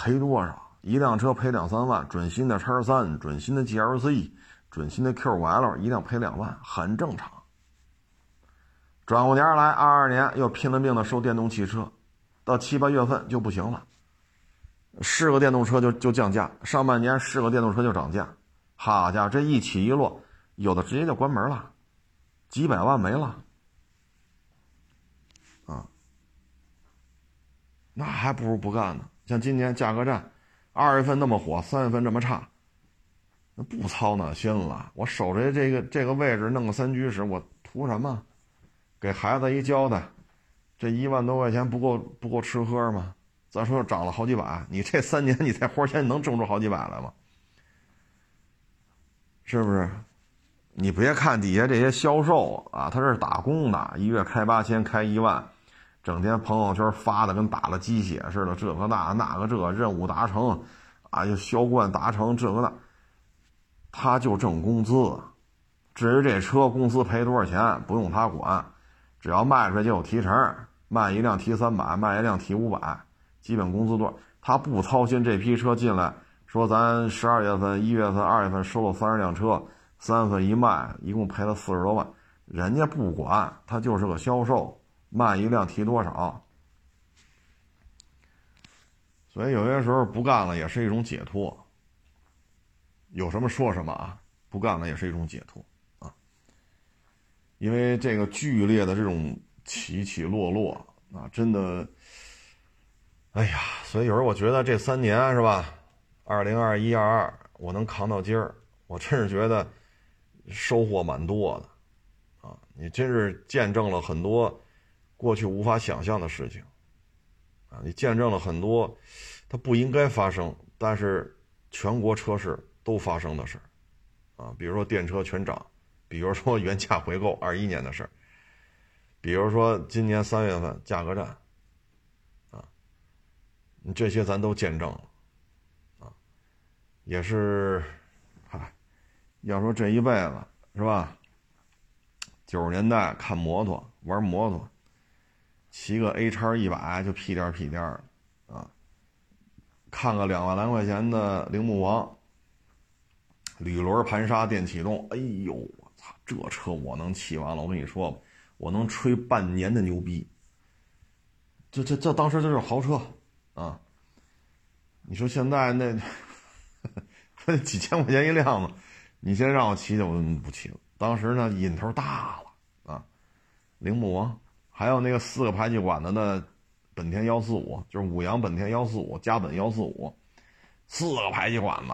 赔多少？一辆车赔两三万，准新的叉三、准新的 GLC、准新的 QL，一辆赔两万，很正常。转过年来，二二年又拼了命的收电动汽车，到七八月份就不行了。是个电动车就就降价，上半年是个电动车就涨价，好家伙，这一起一落，有的直接就关门了，几百万没了，啊，那还不如不干呢。像今年价格战，二月份那么火，三月份这么差，那不操那心了。我守着这个这个位置，弄个三居室，我图什么？给孩子一交代，这一万多块钱不够不够吃喝吗？咱说涨了好几百，你这三年你在花钱能挣出好几百来吗？是不是？你别看底下这些销售啊，他是打工的，一月开八千，开一万，整天朋友圈发的跟打了鸡血似的，这个那那个这任务达成，啊，就销冠达成这个那，他就挣工资，至于这车公司赔多少钱，不用他管。只要卖出来就有提成，卖一辆提三百，卖一辆提五百，基本工资多。他不操心这批车进来，说咱十二月份、一月份、二月份收了三十辆车，三月份一卖，一共赔了四十多万，人家不管，他就是个销售，卖一辆提多少。所以有些时候不干了也是一种解脱。有什么说什么啊，不干了也是一种解脱啊。因为这个剧烈的这种起起落落啊，真的，哎呀，所以有时候我觉得这三年是吧，二零二一、二二，我能扛到今儿，我真是觉得收获蛮多的啊！你真是见证了很多过去无法想象的事情啊！你见证了很多它不应该发生，但是全国车市都发生的事儿啊，比如说电车全涨。比如说原价回购二一年的事儿，比如说今年三月份价格战，啊，这些咱都见证了，啊，也是，嗨，要说这一辈子是吧？九十年代看摩托玩摩托，骑个 A 叉一百就屁颠屁颠的，啊，看个两万来块钱的铃木王，铝轮盘刹电启动，哎呦！我操这车我能骑完了，我跟你说吧，我能吹半年的牛逼。这这这当时就是豪车啊！你说现在那几千块钱一辆嘛，你先让我骑去，我不骑了。当时呢瘾头大了啊，铃木王，还有那个四个排气管子的本田幺四五，就是五羊本田幺四五加本幺四五，四个排气管子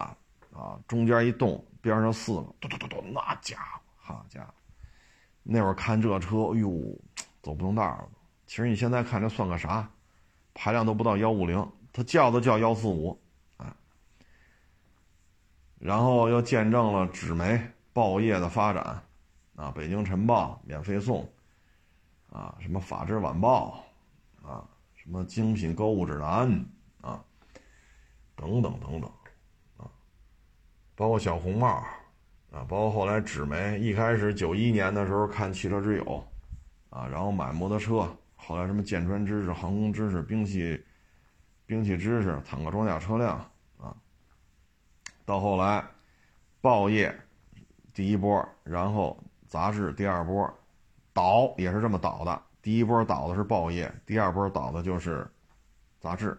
啊，中间一动，边上四个，嘟嘟嘟嘟，那家伙。好家伙，那会儿看这车，哎呦，走不动道了。其实你现在看这算个啥？排量都不到幺五零，它叫都叫幺四五，啊。然后又见证了纸媒报业的发展，啊，北京晨报免费送，啊，什么法制晚报，啊，什么精品购物指南，啊，等等等等，啊，包括小红帽。啊，包括后来纸媒，一开始九一年的时候看汽车之友，啊，然后买摩托车，后来什么舰船知识、航空知识、兵器、兵器知识、坦克装甲车辆，啊，到后来报业第一波，然后杂志第二波，倒也是这么倒的，第一波倒的是报业，第二波倒的就是杂志，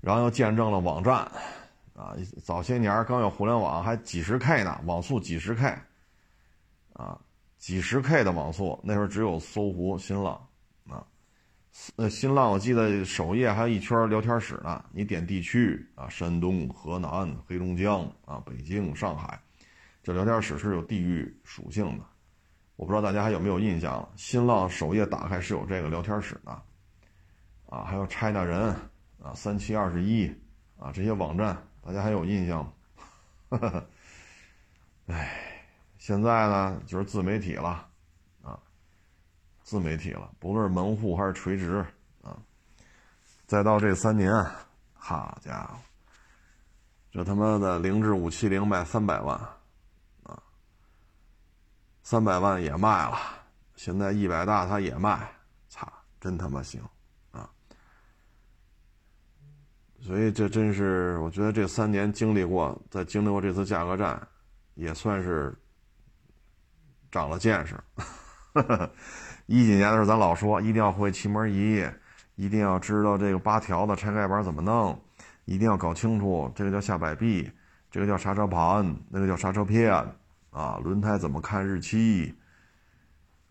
然后又见证了网站。啊，早些年刚有互联网，还几十 K 呢，网速几十 K，啊，几十 K 的网速，那时候只有搜狐、新浪，啊，呃，新浪我记得首页还有一圈聊天室呢，你点地区啊，山东、河南、黑龙江啊，北京、上海，这聊天室是有地域属性的，我不知道大家还有没有印象。新浪首页打开是有这个聊天室的，啊，还有 China 人啊，三七二十一啊，这些网站大家还有印象吗？哎，现在呢就是自媒体了，啊，自媒体了，不论是门户还是垂直啊，再到这三年，好家伙！这他妈的凌志五七零卖三百万，三百万也卖了。现在一百大他也卖，操，真他妈行，啊！所以这真是，我觉得这三年经历过，在经历过这次价格战，也算是长了见识。一几年的时候，咱老说一定要会气门仪，一定要知道这个八条的拆盖板怎么弄。一定要搞清楚，这个叫下摆臂，这个叫刹车盘，那个叫刹车片，啊，轮胎怎么看日期？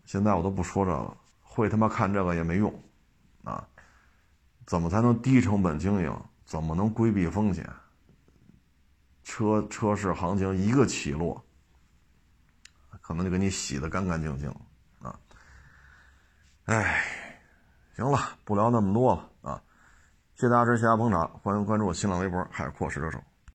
现在我都不说这个，会他妈看这个也没用，啊，怎么才能低成本经营？怎么能规避风险？车车市行情一个起落，可能就给你洗的干干净净，啊，哎，行了，不聊那么多了啊。谢谢大家支持，谢谢捧场，欢迎关注我新浪微博“海阔试车手”。